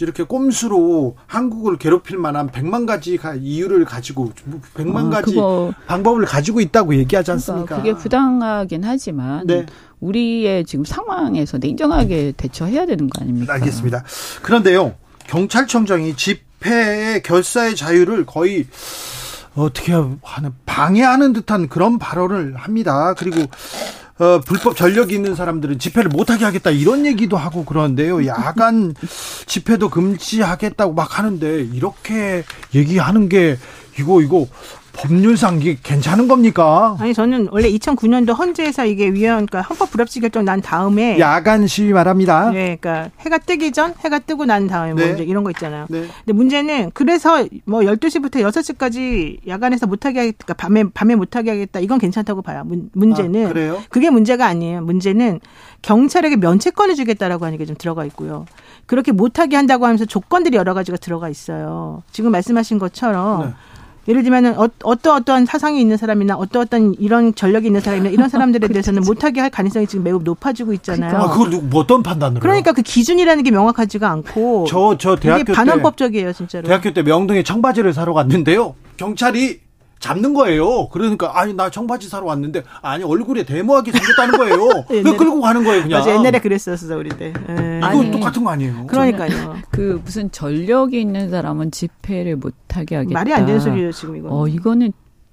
[SPEAKER 1] 이렇게 꼼수로 한국을 괴롭힐 만한 백만 가지 이유를 가지고 백만 어, 가지 방법을 가지고 있다고 얘기하지 않습니까?
[SPEAKER 5] 그게 부당하긴 하지만 네. 우리의 지금 상황에서 냉정하게 대처해야 되는 거 아닙니까?
[SPEAKER 1] 알겠습니다. 그런데요, 경찰청장이 집회의 결사의 자유를 거의 어떻게 하는 방해하는 듯한 그런 발언을 합니다. 그리고 어, 불법 전력이 있는 사람들은 집회를 못하게 하겠다 이런 얘기도 하고 그러는데요. 야간 집회도 금지하겠다고 막 하는데 이렇게 얘기하는 게 이거 이거 법률상 이게 괜찮은 겁니까?
[SPEAKER 6] 아니 저는 원래 2009년도 헌재에서 이게 위헌 그러니까 헌법 불합치 결정 난 다음에
[SPEAKER 1] 야간 시위 말합니다.
[SPEAKER 6] 네, 그러니까 해가 뜨기 전, 해가 뜨고 난 다음에 뭐
[SPEAKER 1] 네.
[SPEAKER 6] 이제 이런 거 있잖아요.
[SPEAKER 1] 네.
[SPEAKER 6] 근데 문제는 그래서 뭐 12시부터 6시까지 야간에서 못 하게 하겠다. 그러니까 밤에 밤에 못 하게 하겠다. 이건 괜찮다고 봐요. 문, 문제는
[SPEAKER 1] 아, 그래요?
[SPEAKER 6] 그게 문제가 아니에요. 문제는 경찰에게 면책권을 주겠다라고 하는 게 좀 들어가 있고요. 그렇게 못 하게 한다고 하면서 조건들이 여러 가지가 들어가 있어요. 지금 말씀하신 것처럼
[SPEAKER 1] 네.
[SPEAKER 6] 예를 들면은 어, 어떠 어떠한 사상이 있는 사람이나 어떠 어떤 이런 전력이 있는 사람이나 이런 사람들에 대해서는 못하게 할 가능성이 지금 매우 높아지고 있잖아요.
[SPEAKER 1] 아, 그걸 누- 뭐 어떤 판단으로?
[SPEAKER 6] 그러니까 그 기준이라는 게 명확하지가 않고
[SPEAKER 1] 저, 저 대학교 때
[SPEAKER 6] 반헌법적이에요, 진짜로.
[SPEAKER 1] 대학교 때 명동에 청바지를 사러 갔는데요. 경찰이 잡는 거예요. 그러니까 아니 나 청바지 사러 왔는데 아니 얼굴에 데모하게 생겼다는 거예요. 왜
[SPEAKER 6] 옛날에-
[SPEAKER 1] 끌고 가는 거예요, 그냥.
[SPEAKER 6] 맞아, 옛날에 그랬었어 우리 때. 예.
[SPEAKER 1] 이거
[SPEAKER 5] 아니,
[SPEAKER 1] 똑같은 거 아니에요?
[SPEAKER 6] 그러니까요.
[SPEAKER 5] 그 무슨 전력이 있는 사람은 집회를 못하게 하겠다.
[SPEAKER 6] 말이 안 되는 소리예요, 지금 이거.
[SPEAKER 5] 어 이거는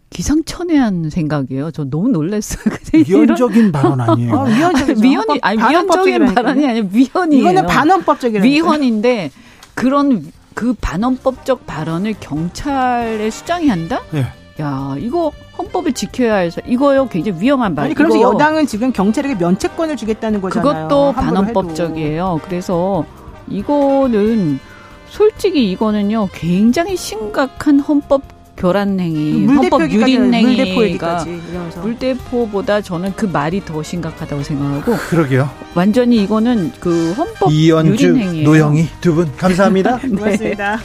[SPEAKER 5] 기상천외한 생각이에요. 저 너무 놀랐어요.
[SPEAKER 1] 위헌적인 발언 아니에요.
[SPEAKER 6] 어, 위헌적이죠.
[SPEAKER 5] 위헌이 아니 위헌적인. 발언이 아니라 위헌이에요.
[SPEAKER 6] 이거는 반헌법적이라니까.
[SPEAKER 5] 위헌인데 그런 그 반헌법적 발언을 경찰에 수장이 한다?
[SPEAKER 1] 예.
[SPEAKER 5] 야 이거 헌법을 지켜야 해서 이거요 굉장히 위험한 말.
[SPEAKER 6] 아니 그래서
[SPEAKER 5] 이거
[SPEAKER 6] 여당은 지금 경찰에게 면책권을 주겠다는 거잖아요.
[SPEAKER 5] 그것도 반헌법적이에요. 그래서 이거는 솔직히 이거는요 굉장히 심각한 헌법 교란 행위,
[SPEAKER 6] 해도.
[SPEAKER 5] 헌법 유린
[SPEAKER 6] 물대포
[SPEAKER 5] 행위가. 물대포보다 저는 그 말이 더 심각하다고 생각하고
[SPEAKER 1] 그러게요.
[SPEAKER 5] 완전히 이거는 그 헌법
[SPEAKER 1] 이연주,
[SPEAKER 5] 유린 행위예요.
[SPEAKER 1] 노영희 두 분 감사합니다.
[SPEAKER 6] 고맙습니다.